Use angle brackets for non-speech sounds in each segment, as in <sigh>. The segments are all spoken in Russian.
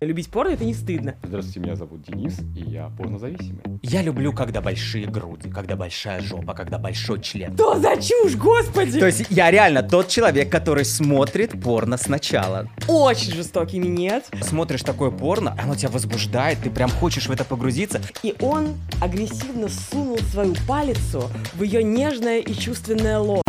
Любить порно это не стыдно. Здравствуйте, меня зовут Денис, и я порнозависимый. Я люблю, когда большие груди, когда большая жопа, когда большой член. Что за чушь, господи! То есть я реально тот человек, который смотрит порно сначала. Очень жестокий минет. Смотришь такое порно, оно тебя возбуждает, ты прям хочешь в это погрузиться. И он агрессивно сунул свою палицу в ее нежное и чувственное лоб.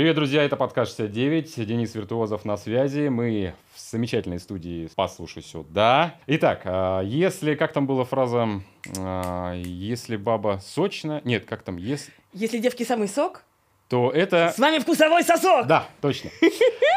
Привет, друзья, это подкаст 69, Денис Виртуозов на связи, мы в замечательной студии «Послушай сюда». Итак, а, если, как там была фраза, а, если баба сочна, нет, как там, если, Если девки самый сок, то это... с вами вкусовой сосок! Да, точно. <laughs>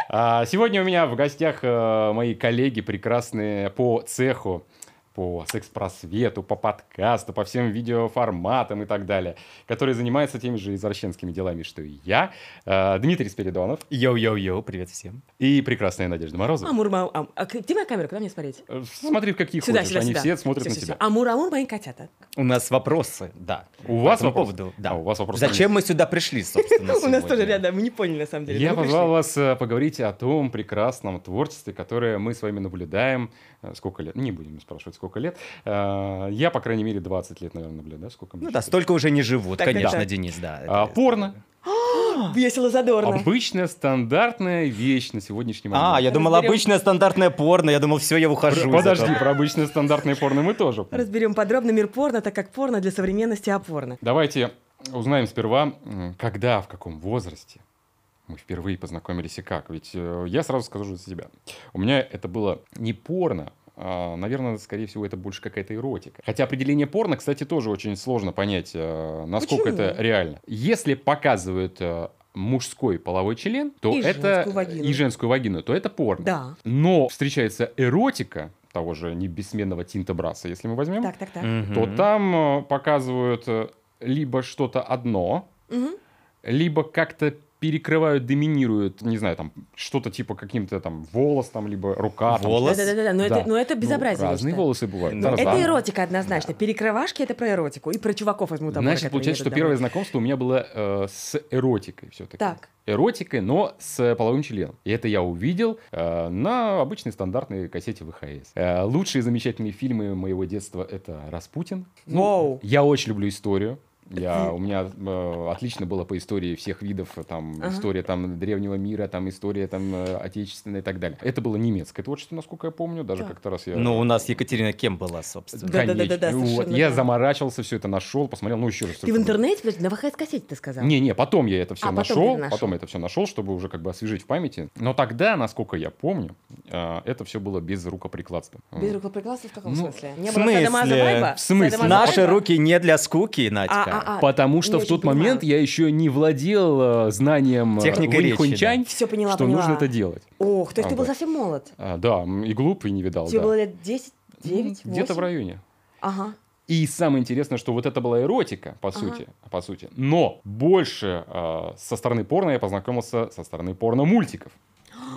А, Сегодня у меня в гостях э, мои коллеги прекрасные по цеху, по секс-просвету, по подкасту, по всем видеоформатам и так далее, которые занимаются теми же извращенскими делами, что и я. Э, Дмитрий Спиридонов Йоу-йоу-йоу, привет всем. и прекрасная Надежда Морозова. Амур, мау, ам. А, где моя камера? Куда мне смотреть? Э, Смотри, в какие Сюда, хочешь, сюда, они сюда. все смотрят Всё, на всё, тебя. всё. Амур, амур, мои котята. У нас вопросы, да. У вас По этому вопрос? поводу, да. А, у вас вопрос. Зачем мы сюда пришли, собственно, <laughs> У нас тоже рядом, мы не поняли на самом деле. Я позвал вас э, поговорить о том прекрасном творчестве, которое мы с вами наблюдаем. Э, Сколько лет? Не будем спрашивать, сколько лет. Э, Я, по крайней мере, 20 лет, наверное, наблюдаю. Сколько мне Ну да, столько уже не живут, Так, конечно. Денис, да. А, порно. <gasps> Весело, задорно. Обычная стандартная вещь на сегодняшний момент. А, я думал, Разберем. обычное стандартное порно, я думал, все, я ухожу. Подожди, про обычное стандартное порно мы тоже. Разберем подробно мир порно, так как порно для современности опорно. Давайте узнаем сперва, когда, в каком возрасте мы впервые познакомились и как. Ведь э, я сразу скажу за себя. У меня это было не порно, а, наверное, скорее всего, это больше какая-то эротика. Хотя определение порно, кстати, тоже очень сложно понять, э, насколько Почему? это реально. Если показывают э, мужской половой член, то И это женскую вагину. и женскую вагину, то это порно. Да. Но встречается эротика того же небессменного Тинта Браса, если мы возьмем, Так, так, так. Мгм. то там э, показывают либо что-то одно, Мгм. либо как-то перекрывают, доминируют, не знаю, там что-то типа каким-то там волос, там, либо рука. там, Волос? Да-да-да, но, Да. Это, но это Ну, безобразие. я разные волосы бывают. Ну, да, Это эротика однозначно. Перекрывашки это про эротику. И про чуваков возьму там. Значит, получается, что первое знакомство у меня было э, с эротикой все-таки. Так. Эротикой, но с половым членом. И это я увидел э, на обычной стандартной кассете ВХС. Э, лучшие замечательные фильмы моего детства — это «Распутин». Ну, Воу. Я очень люблю историю. Я, у меня э, отлично было по истории всех видов, э, там, Ага. история там древнего мира, там, история там э, отечественная и так далее. Это было немецкое творчество, насколько я помню, даже Так. как-то раз я... Ну, у нас Екатерина кем была, собственно? Да, да, да, да, да, Конечно. Вот, я да. заморачивался, все это нашел, посмотрел, ну еще раз. Ты в интернете, подожди, на ВХС-кассете ты сказал? Не, не, потом я это все А, потом нашел, потом я это все нашел, чтобы уже как бы освежить в памяти. Но тогда, насколько я помню, э, это все было без рукоприкладства. Без рукоприкладства в каком Ну, смысле? Не в смысле? В смысле? Наши руки не для скуки, Надька. А, а, а. Потому что в тот понимаю. момент я еще не владел э, знанием Техникой речи, хунчань, Все поняла, что поняла. нужно это делать. Ох, то есть А, ты был да. совсем молод. А, да, и глуп, и не видал. Тебе да. было лет 10, 9, Где-то в районе. Ага. И самое интересное, что вот это была эротика, по Ага. сути, по сути. Но больше э, со стороны порно я познакомился со стороны порно-мультиков.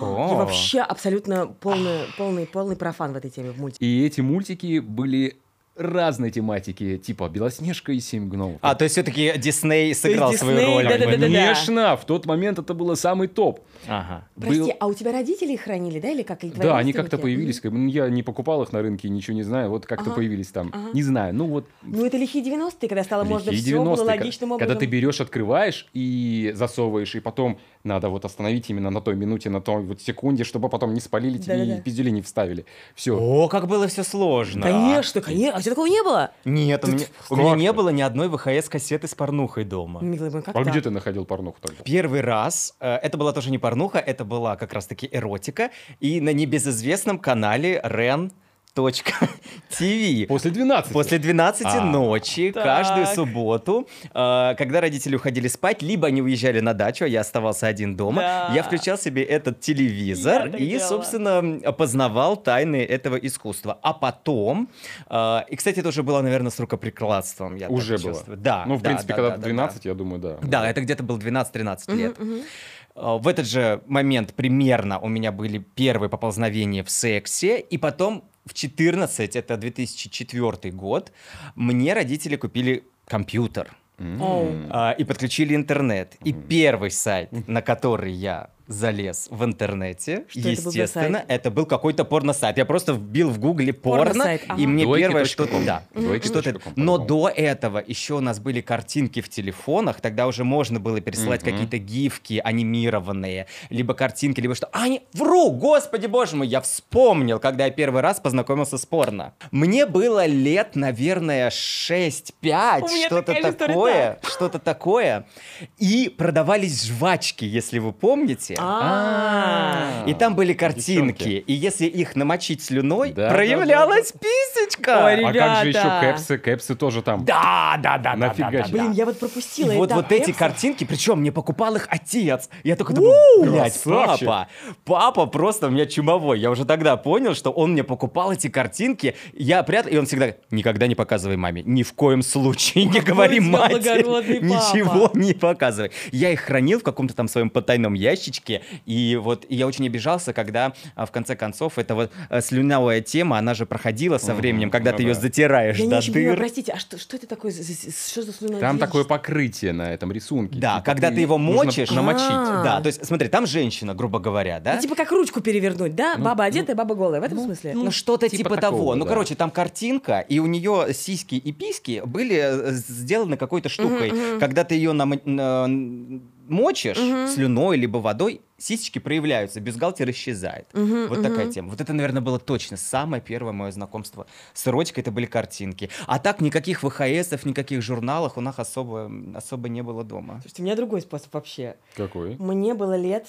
О. Я вообще абсолютно полный, полный, полный профан в этой теме в мультике. И эти мультики были разной тематики, типа Белоснежка и Семь гномов. А, то есть все-таки Дисней сыграл есть свою роль. да-да-да-да. Конечно, в тот момент это было самый топ. Ага. Прости, Был- а у тебя родители их хранили, да, или как? Или Да, они как-то появились. как ну, я не покупал их на рынке, ничего не знаю. Вот как-то Ага, появились там. ага. Не знаю, ну вот Ну, это лихие 90-е, когда стало можно лихие все было 90-е, логичным образом. Когда ты берешь, открываешь и засовываешь, и потом надо вот остановить именно на той минуте, на той вот секунде, чтобы потом не спалили тебе Да-да-да. и пиздюли не вставили. Все. О, как было все сложно. Конечно, конечно. Тебя такого не было? Нет, у меня, у меня не было ни одной ВХС-кассеты с порнухой дома. Милый мой, как А так? где ты находил порнуху тогда? Первый раз, э, это была тоже не порнуха, это была как раз-таки эротика, и на небезызвестном канале Ren ТВ. <laughs> После 12. После 12 А, ночи, так. каждую субботу, э, когда родители уходили спать, либо они уезжали на дачу, а я оставался один дома, Да. я включал себе этот телевизор Я и, делала. собственно, познавал тайны этого искусства. А потом, э, и, кстати, это уже было, наверное, с рукоприкладством. Я так Уже было. чувствую. Да. Ну, в да, принципе, да, когда да, ты да, 12, я думаю, да. Да, это где-то был 12-13 Мгм, лет. Э, В этот же момент примерно у меня были первые поползновения в сексе, и потом в 14, это 2004 год, мне родители купили компьютер. М. А, и подключили интернет. И первый сайт, на который я залез в интернете, Что это был естественно, это был какой-то порно-сайт. Я просто вбил в гугле порно, Порно-сайт, ага. и мне Двойки первое что-то... Да, Двойки что-то... Но до этого еще у нас были картинки в телефонах, тогда уже можно было пересылать Мгм. какие-то гифки анимированные, либо картинки, либо что... А, не, вру, господи боже мой, я вспомнил, когда я первый раз познакомился с порно. Мне было лет, наверное, 6-5, У меня что-то история, такое, что-то такое. И продавались жвачки, если вы помните. А. И там были картинки, Девчонки. и если их намочить слюной, Да, проявлялась писечка. Ой, А как же еще кэпсы? Кэпсы тоже там. Да, да, да, да, Нафига да, да. Блин, я вот пропустила И вот, вот эти картинки, причем мне покупал их отец. Я только думаю, блядь, папа, папа просто у меня чумовой. Я уже тогда понял, что он мне покупал эти картинки. Я прятал, и он всегда, никогда не показывай маме, ни в коем случае не говори матери, ничего не показывай. Я их хранил в каком-то там своем потайном ящичке, и вот и я очень обижался, когда а, в конце концов эта вот а, слюнявая тема, она же проходила со временем, когда ну ты ее затираешь до дыр. простите, а что, что это такое? Что за слюна? Там такое покрытие на этом рисунке. Да, Типа когда ты его мочишь- намочить. А. Да, то есть, смотри, там женщина, грубо говоря, да? Ну, типа как ручку перевернуть, да? Ну, баба одетая, баба голая. В этом смысле? Ну, что-то типа типа, того. Ну, короче, там картинка, и у нее сиськи и письки были э, сделаны какой-то штукой. Когда ты ее нам- на- мочишь слюной либо водой, сисечки проявляются, бюстгальтер исчезает. Мгм, Вот такая мгм. тема. Вот это, наверное, было точно самое первое мое знакомство с эротикой. Это были картинки. А так никаких ВХСов, никаких журналов у нас особо, особо не было дома. Слушайте, у меня другой способ вообще. Какой? Мне было лет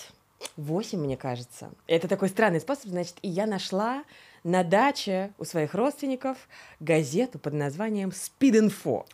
8, мне кажется. Это такой странный способ, значит, и я нашла на даче у своих родственников газету под названием «Спид-инфо».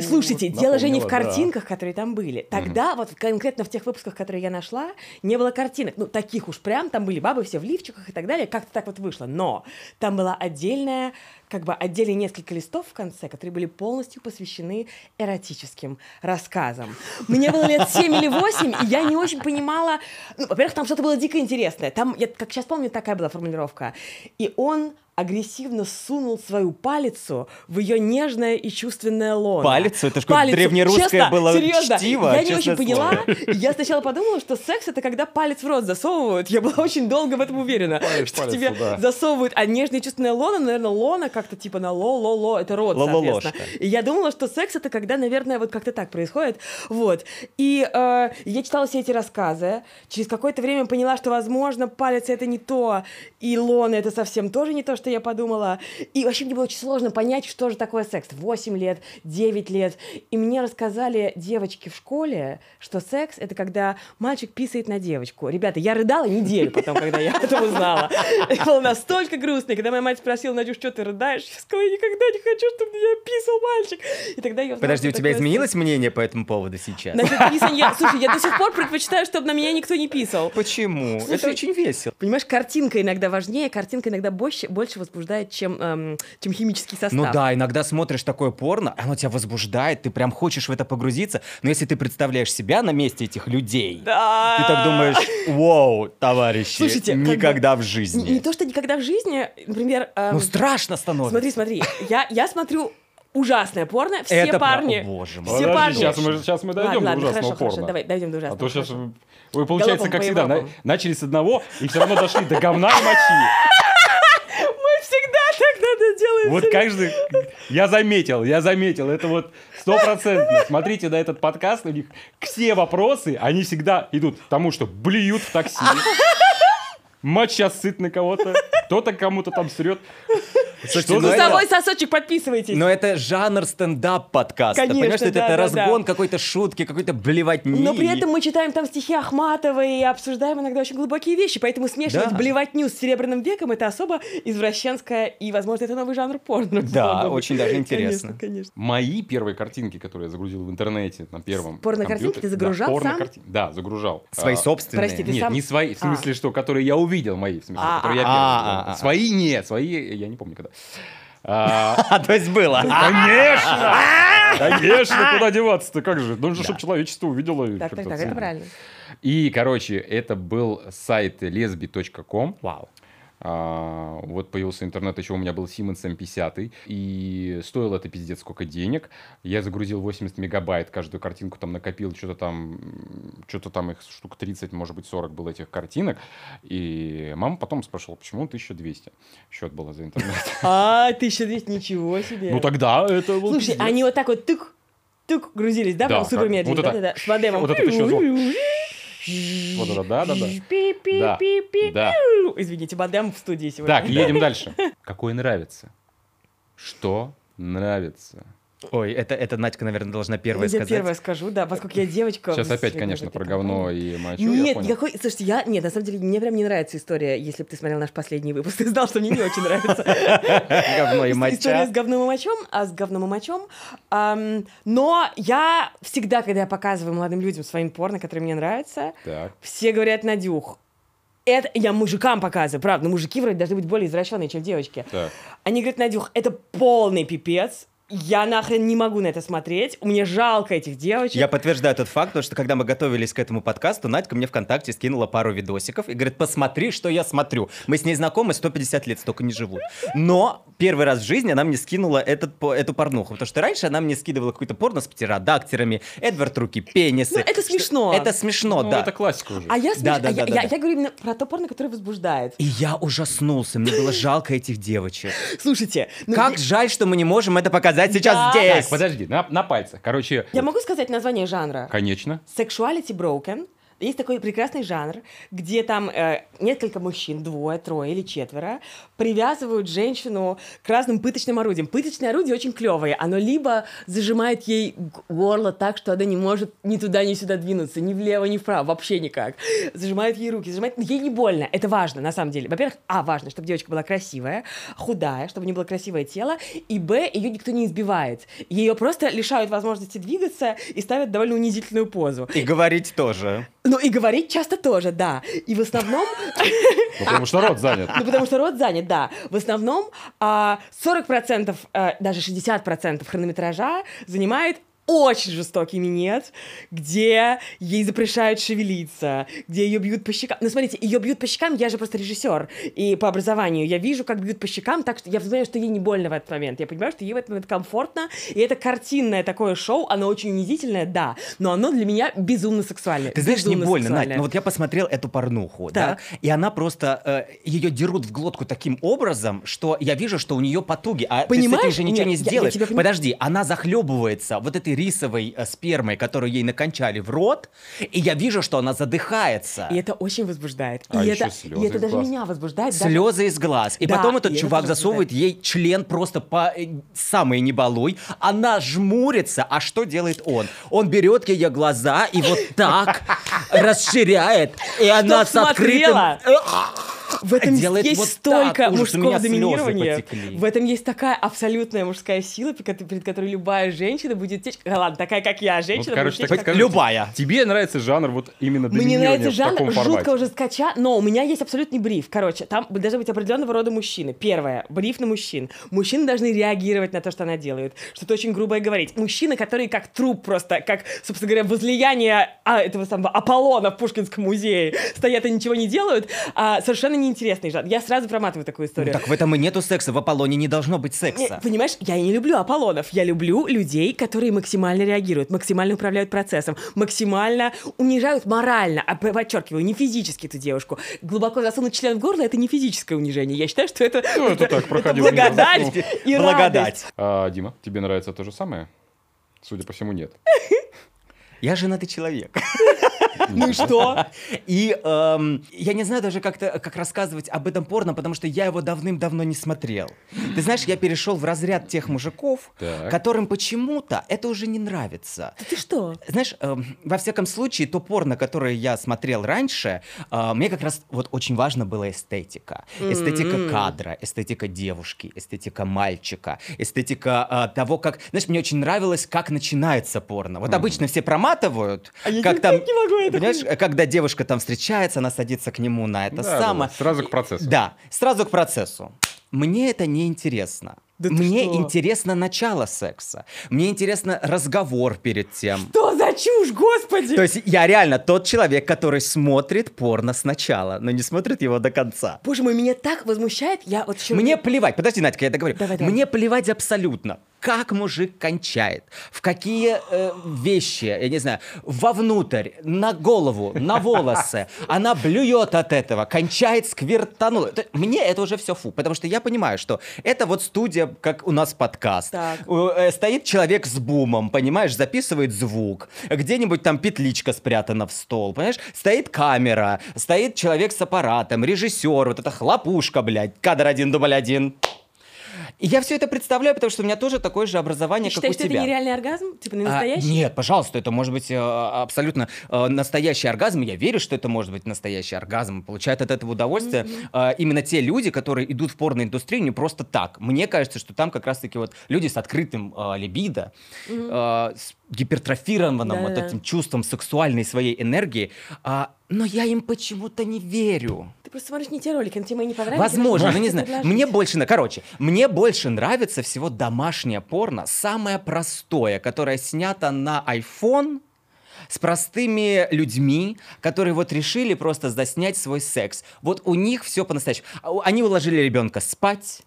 Слушайте, дело же не в Напомнила, да. картинках, которые там были. Тогда, вот конкретно в тех выпусках, которые я нашла, не было картинок. Ну, таких уж прям, там были бабы все в лифчиках и так далее. Как-то так вот вышло. Но там была отдельная, как бы отдельные несколько листов в конце, которые были полностью посвящены эротическим рассказам. Мне было лет 7 или 8, и я не очень понимала... Ну, во-первых, там что-то было дико интересное. Там, я как сейчас помню, такая была формулировка. И он агрессивно сунул свою палицу в ее нежное и чувственное лоно. Палицу? Это ж какое-то Палицу. древнерусское Честно, было серьезно, чтиво, Я не очень поняла. <laughs> Я сначала подумала, что секс это когда палец в рот засовывают. Я была очень долго в этом уверена. Палец, что палец тебе туда. засовывают, а нежное и чувственное лоно, наверное, лоно как-то типа на ло-ло-ло, это рот, Ло-ло-лошка. соответственно. И я думала, что секс это когда, наверное, вот как-то так происходит. Вот. И э, я читала все эти рассказы. Через какое-то время поняла, что, возможно, палец это не то, и лоно это совсем тоже не то, что я подумала. И вообще мне было очень сложно понять, что же такое секс. 8 лет, 9 лет. И мне рассказали девочки в школе, что секс это когда мальчик писает на девочку. Ребята, я рыдала неделю потом, когда я это узнала. Это было настолько грустно. И когда моя мать спросила, Надюш, что ты рыдаешь? Я сказала, я никогда не хочу, чтобы меня писал мальчик. И тогда я узнала, Подожди, у тебя изменилось мнение по этому поводу сейчас? Насчет писанья. Слушай, я до сих пор предпочитаю, чтобы на меня никто не писал. Почему? Слушай, Это очень весело. Понимаешь, картинка иногда важнее, картинка иногда больше, больше возбуждает, чем, эм, чем химический состав. Ну да, иногда смотришь такое порно, оно тебя возбуждает, ты прям хочешь в это погрузиться, но если ты представляешь себя на месте этих людей, Да. ты так думаешь, вау, товарищи, Слушайте, как бы никогда в жизни. не то, что никогда в жизни, например... эм, Ну страшно становится. смотри, смотри, я, я смотрю ужасное порно, все Это парни... о, боже мой. Все Подожди, парни... Сейчас мы, сейчас мы дойдем ладно, до ужасного хорошо, порно. хорошо, давай, дойдем до А ужасного. то сейчас хорошо. вы, получается, Галопом как по всегда, на- начали с одного и все равно дошли до говна и мочи. Надо делаем. Вот каждый... Я заметил, я заметил. Это вот стопроцентно. Смотрите на этот подкаст, у них все вопросы, они всегда идут к тому, что блюют в такси. Моча сыт на кого-то. Кто-то кому-то там срет. Слушайте, Что ну за это- Вкусовой сосочек, подписывайтесь. Но это жанр стендап-подкаста. Конечно, Понимаешь, что это, да, это да, да. разгон какой-то шутки, какой-то блевотни. Но при этом мы читаем там стихи Ахматовой и обсуждаем иногда очень глубокие вещи, поэтому смешивать Да. блевотню с Серебряным веком это особо извращенское, и, возможно, это новый жанр порно. Да, очень даже интересно. Конечно, конечно. Мои первые картинки, которые я загрузил в интернете на первом Порнокартинки ты загружал да, сам? Да, загружал. Свои А, собственные. Прости, Нет, сам- не свои, в А. смысле, что, которые я увидел, мои, в смысле, А, которые я а, первый а, сделал. а, а. Свои нет, свои я не помню когда. А, <laughs> А, то есть было. Конечно! <laughs> Конечно, куда <laughs> деваться-то, как же? Нужно, чтобы человечество увидело. и Так, так, так, это правильно. И, короче, это был сайт lesbi.com. Вау. А, вот появился интернет, еще у меня был Siemens M50, и стоило это пиздец сколько денег. Я загрузил 80 мегабайт, каждую картинку там накопил, что-то там, что-то там их штук 30, может быть 40 было этих картинок. И мама потом спрашивала, почему 1200 счет было за интернет. <laughs> А, 1200, ничего себе. Ну тогда это был Слушай, они вот так вот тык, тык грузились, да, Да, прям супер медленно, вот это- да-да-да, с модемом. вот это еще звук. Вот это, да-да-да. Да, Пи-пи-пи-пи. да. Извините, модем в студии сегодня. Так, едем дальше. <laughs> Какой нравится? Что нравится? Ой, это, это Надька, наверное, должна первая я сказать. первая скажу, да, поскольку я девочка. Сейчас опять, конечно, про говно и мочу, я Нет, никакой... Слушайте, я... Нет, на самом деле, мне прям не нравится история, если бы ты смотрел наш последний выпуск, ты знал, что мне не очень нравится. <laughs> Говно и Ис- История моча. с говном и мочом, а с говном и мочом. Но я всегда, когда я показываю молодым людям своим порно, которые мне нравятся, все говорят, Надюх, это я мужикам показываю, правда, но мужики вроде должны быть более извращенные, чем девочки. Так. Они говорят, Надюх, это полный пипец, я нахрен не могу на это смотреть, мне жалко этих девочек. Я подтверждаю этот факт, потому что когда мы готовились к этому подкасту, Надька мне ВКонтакте скинула пару видосиков и говорит, посмотри, что я смотрю. Мы с ней знакомы 150 лет, столько не живут. Но первый раз в жизни она мне скинула этот, эту порнуху, потому что раньше она мне скидывала какой-то порно с птеродактерами, Эдвард руки, пенисы. Ну, это Что- смешно. Это смешно, Ну, да. это классика уже. А я, смеш- Да, да, а да, я, да, я- да. я говорю именно про то порно, которое возбуждает. И я ужаснулся, мне было жалко этих девочек. Слушайте, ну, Как жаль, что мы не можем это показать сейчас Да. здесь. Так, подожди, на, на пальцах. Короче, я могу сказать название жанра? конечно. Sexuality Broken. Есть такой прекрасный жанр, где там э, несколько мужчин, двое, трое или четверо, привязывают женщину к разным пыточным орудиям. Пыточное орудие очень клевое. Оно либо зажимает ей горло так, что она не может ни туда, ни сюда двинуться, ни влево, ни вправо, вообще никак. Зажимает ей руки, зажимает... Ей не больно. Это важно, на самом деле. Во-первых, а, важно, чтобы девочка была красивая, худая, чтобы у нее было красивое тело, и, б, ее никто не избивает. Ее просто лишают возможности двигаться и ставят довольно унизительную позу. И говорить тоже. Ну и говорить часто тоже, да. И в основном, <laughs> Ну, потому что рот занят. ну потому что рот занят, да. В основном а, 40%, а, даже 60% хронометража занимает очень жестокий минет, где ей запрещают шевелиться, где ее бьют по щекам. Ну, смотрите, ее бьют по щекам, я же просто режиссер, и по образованию я вижу, как бьют по щекам, так что я понимаю, что ей не больно в этот момент. Я понимаю, что ей в этот момент комфортно, и это картинное такое шоу, оно очень унизительное, да, но оно для меня безумно сексуальное. Ты знаешь, не Безумно больно, Надь, но вот я посмотрел эту порнуху, да, Так. и она просто, э, ее дерут в глотку таким образом, что я вижу, что у нее потуги, а ты с Понимаешь? этим же ничего Нет, не я- я сделаешь. тебя Подожди, она захлебывается вот этой рисовой э, спермой, которую ей накончали в рот, и я вижу, что она задыхается. И это очень возбуждает. А и, еще это, слезы и это из даже глаз. меня возбуждает. даже- Слезы из глаз. И Да, потом этот и это чувак тоже засовывает ей член просто по э, самой не балуй. Она жмурится, а что делает он? Он берет ее глаза и вот так <laughs> расширяет, и она с открытым... В этом Делает есть вот столько так. Ужас, мужского доминирования. В этом есть такая абсолютная мужская сила, перед ко- перед которой любая женщина будет течь. А, Ладно, такая, как я, женщина, Ну, короче, будет так течь, как- скажу, Любая. Тебе нравится жанр вот именно Мне нравится в таком жанр формате. жуткого жесткача, но у меня есть абсолютный бриф. Короче, там должны быть определенного рода мужчины. Первое, бриф на мужчин. Мужчины должны реагировать на то, что она делает. Что-то очень грубое говорить. Мужчины, которые как труп просто, как, собственно говоря, возлияние а, этого самого Аполлона в Пушкинском музее стоят и ничего не делают, а, совершенно неинтересный жанр. Я сразу проматываю такую историю. Так в этом и нету секса. В Аполлоне не должно быть Не, секса. понимаешь, я и не люблю Аполлонов. Я люблю людей, которые максимально реагируют, максимально управляют процессом, максимально унижают морально, а, подчеркиваю, не физически эту девушку. Глубоко засунуть член в горло — это не физическое унижение. Я считаю, что это, Ну, это так, проходил мимо. благодать и радость. Благодать. А, Дима, тебе нравится то же самое? Судя по всему, нет. Я женатый человек. <laughs> <laughs> Ну и что? И эм, я не знаю даже как-то, как рассказывать об этом порно, потому что я его давным-давно не смотрел. Ты знаешь, я перешел в разряд тех мужиков, Так. которым почему-то это уже не нравится. Ты что? Знаешь, эм, во всяком случае, то порно, которое я смотрел раньше, э, мне как раз вот очень важно была эстетика. Эстетика М. кадра, эстетика девушки, эстетика мальчика, эстетика э, того, как... Знаешь, мне очень нравилось, как начинается порно. Вот обычно все проматывают, А я как там... терпеть не могу. Понимаешь, когда девушка там встречается, она садится к нему на это Да, самое. да, сразу к процессу. Да, сразу к процессу. Мне это не интересно. Да Мне что? интересно начало секса. Мне интересно разговор перед тем. Что за чушь, господи! То есть я реально тот человек, который смотрит порно сначала, но не смотрит его до конца. Боже мой, меня так возмущает. Я вот еще... Мне плевать, подожди, Надька, я договорю. Давай, давай. Мне плевать абсолютно, как мужик кончает, в какие э, вещи, я не знаю, вовнутрь, на голову, на волосы. <laughs> Она блюет от этого, кончает сквертанула. Мне это уже все фу, потому что я понимаю, что это вот студия, как у нас подкаст. Так. Э, Стоит человек с бумом, понимаешь, записывает звук. Где-нибудь там петличка спрятана в стол, понимаешь? Стоит камера, стоит человек с аппаратом, режиссер, вот эта хлопушка, блядь, кадр один, дубль один. И я все это представляю, потому что у меня тоже такое же образование, Ты как считаешь, у что это тебя. нереальный оргазм? Типа не А, настоящий? нет, пожалуйста, это может быть э, абсолютно э, настоящий оргазм. Я верю, что это может быть настоящий оргазм. Получают от этого удовольствие э, именно те люди, которые идут в порноиндустрию не просто так. Мне кажется, что там как раз-таки вот люди с открытым э, либидо, э, с гипертрофированным вот Да-да-да. этим чувством сексуальной своей энергии. А, но я им почему-то не верю. Ты просто смотришь не те ролики, но тебе мои не понравились. Возможно, Можешь ну не знаю. предложить? Мне больше, на- короче, мне больше нравится всего домашнее порно, самое простое, которое снято на iPhone с простыми людьми, которые вот решили просто заснять свой секс. Вот у них все по-настоящему. Они уложили ребенка спать.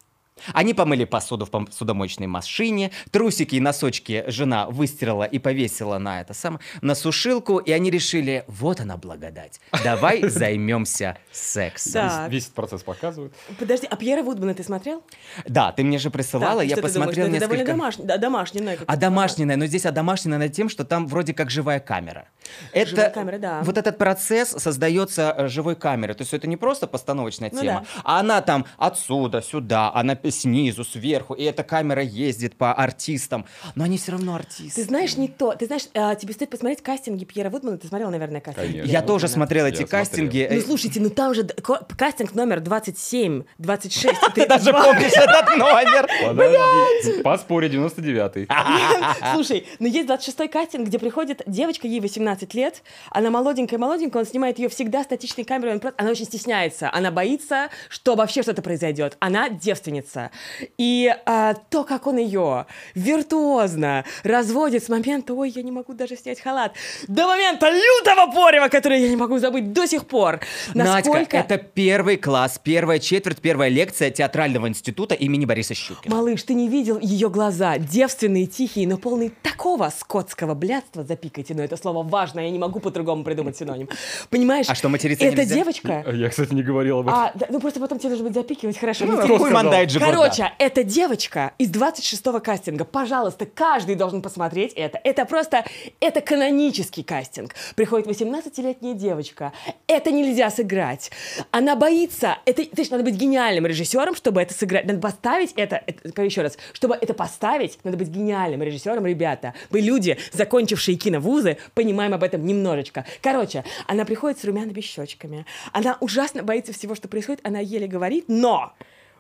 Они помыли посуду в посудомоечной машине, трусики и носочки жена выстирала и повесила на это самое, на сушилку, и они решили, вот она благодать, давай <laughs> займемся сексом. Да. Весь процесс показывают. Подожди, а Пьера Вудмана ты смотрел? Да, ты мне же присылала, Так, я ты думаешь, посмотрел что это довольно несколько... домашний, да, домашний, как- А домашнее, но здесь одомашнено над тем, что там вроде как живая камера. Это, Живая камера, да. Вот этот процесс создается э, живой камерой. То есть это не просто постановочная Ну тема, да. а она там отсюда, сюда, она снизу, сверху, и эта камера ездит по артистам. Но они все равно артисты. Ты знаешь не то. Ты знаешь, а, тебе стоит посмотреть кастинги Пьера Вудмана. Ты смотрел, наверное, кастинги? Конечно. Я Пьера тоже Вудмана? смотрел Я эти смотрел. кастинги. Ну э, слушайте, ну там же д- ко- кастинг номер 27, 26, <laughs> Ты даже 32. помнишь этот номер. <laughs> Подожди. Поспорить 99-й. <laughs> Слушай, ну есть 26-й кастинг, где приходит девочка, ей 18 лет, она молоденькая-молоденькая, он снимает ее всегда статичной камерой, он просто- она очень стесняется, она боится, что вообще что-то произойдет. Она девственница. И а, то, как он ее виртуозно разводит с момента, ой, я не могу даже снять халат, до момента лютого порева, который я не могу забыть до сих пор. Насколько... Надька, это первый класс, первая четверть, первая лекция театрального института имени Бориса Щукина. Малыш, ты не видел ее глаза, девственные, тихие, но полные такого скотского блядства, запикайте, но это слово важно, я не могу по-другому придумать синоним. Понимаешь? А что, материться Эта нельзя? девочка... Я, кстати, не говорил об этом. А, да, ну просто потом тебе нужно будет запикивать, хорошо. Ну, хуй мандает же Короче, эта девочка из 26-го кастинга, пожалуйста, каждый должен посмотреть это. Это просто, это канонический кастинг. Приходит 18-летняя девочка, это нельзя сыграть. Она боится, это, значит, надо быть гениальным режиссером, чтобы это сыграть. Надо поставить это, это еще раз, чтобы это поставить, надо быть гениальным режиссером, ребята. Мы люди, закончившие киновузы, понимаем об этом немножечко. Короче, она приходит с румяными щечками. Она ужасно боится всего, что происходит. Она еле говорит, но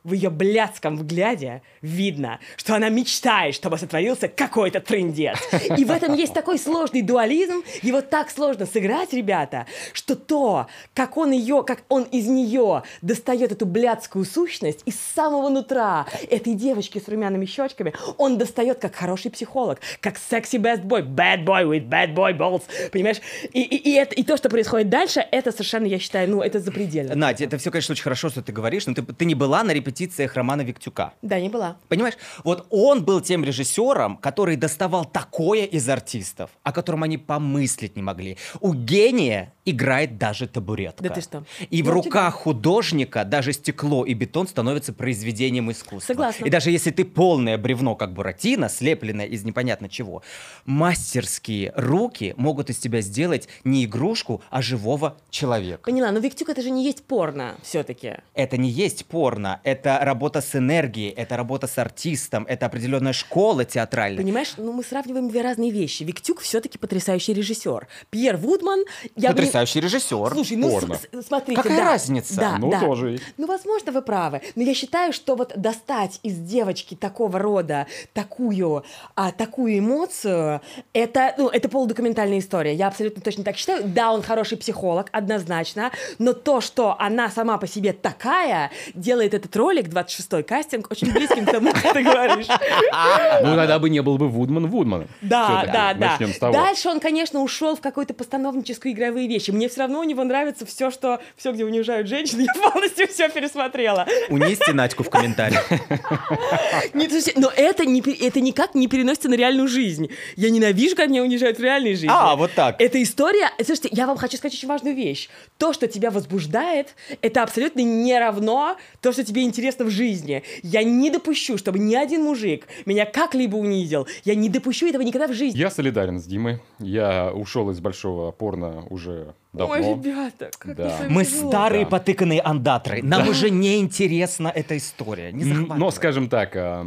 в ее блядском взгляде видно, что она мечтает, чтобы сотворился какой-то трындец. И в этом есть такой сложный дуализм, его так сложно сыграть, ребята, что то, как он ее, как он из нее достает эту блядскую сущность из самого нутра этой девочки с румяными щечками, он достает как хороший психолог, как секси bad boy, bad boy with bad boy balls, понимаешь? И, и, и, это, и то, что происходит дальше, это совершенно, я считаю, ну, это запредельно. Надя, это все, конечно, очень хорошо, что ты говоришь, но ты, ты не была на репетициях Романа Виктюка. Да, не была. Понимаешь, вот он был тем режиссером, который доставал такое из артистов, о котором они помыслить не могли. У гения играет даже табуретка. Да ты что? И в Ну, руках художника даже стекло и бетон становятся произведением искусства. Согласна. И даже если ты полное бревно, как Буратино, слепленное из непонятно чего, мастерские руки могут из тебя сделать не игрушку, а живого человека. Поняла, но Виктюк это же не есть порно все-таки. Это не есть порно, это работа с энергией, это работа с артистом, это определенная школа театральная. Понимаешь, ну мы сравниваем две разные вещи. Виктюк все-таки потрясающий режиссер. Пьер Вудман... Я бы Потрясающий режиссер. Слушай, ну порно. смотрите, Какая да. разница? Да, Ну, да. тоже. Ну, возможно, вы правы. Но я считаю, что вот достать из девочки такого рода такую, а, такую эмоцию, это, ну, это полудокументальная история. Я абсолютно точно так считаю. Да, он хороший психолог, однозначно, но то, что она сама по себе такая, делает этот ролик ролик, 26-й кастинг, очень близким к тому, что ты говоришь. Ну, тогда бы не был бы Вудман Вудманом. Да, да, да. Начнем с того. Дальше он, конечно, ушел в какой-то постановническую игровые вещи. Мне все равно у него нравится все, что все, где унижают женщин, <laughs> я полностью все пересмотрела. Унести Надьку в комментариях. <laughs> Нет, но это, не, это никак не переносится на реальную жизнь. Я ненавижу, как меня унижают в реальной жизни. А, вот так. Эта история... Слушайте, я вам хочу сказать очень важную вещь. То, что тебя возбуждает, это абсолютно не равно то, что тебе интересно в жизни. Я не допущу, чтобы ни один мужик меня как-либо унизил. Я не допущу этого никогда в жизни. Я солидарен с Димой. Я ушел из большого порно уже давно. Ой, ребята, как Да. Мы тяжело. старые Да. потыканные андатры. Нам уже не интересна эта история. Не. Но, скажем так, а,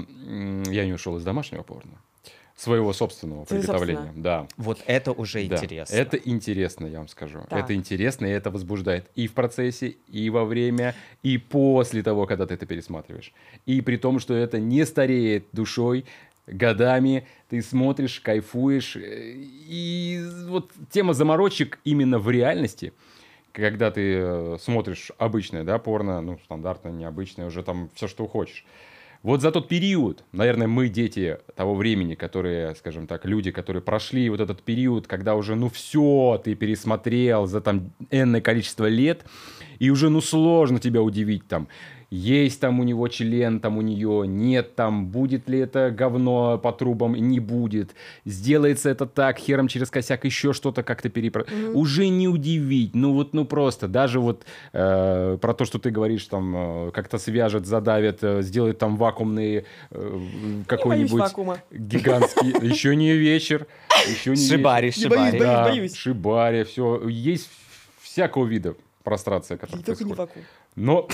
я не ушел из домашнего порно. Своего собственного приготовления. Да. Вот это уже Да, интересно. Это интересно, я вам скажу. Так. Это интересно, и это возбуждает и в процессе, и во время, и после того, когда ты это пересматриваешь. И при том, что это не стареет душой, годами ты смотришь, кайфуешь. э, И вот тема заморочек именно в реальности, когда ты э, смотришь обычное, да, порно, ну, стандартное, необычное, уже там все, что хочешь. Вот за тот период, наверное, мы дети того времени, которые, скажем так, люди, которые прошли вот этот период, когда уже, ну, все ты пересмотрел за там энное количество лет, и уже, ну, сложно тебя удивить там. Есть там у него член, там у нее нет, там будет ли это говно по трубам, не будет. Сделается это так, хером через косяк еще что-то как-то перепро... Уже не удивить, ну вот, ну просто, даже вот э, про то, что ты говоришь, там, э, как-то свяжет, задавит, э, сделает там вакуумный э, какой-нибудь гигантский, <laughs> еще не вечер, еще не Шибари, шибари. боюсь, Да, боюсь. шибари, все, есть всякого вида прострация, которая И только не происходит. Но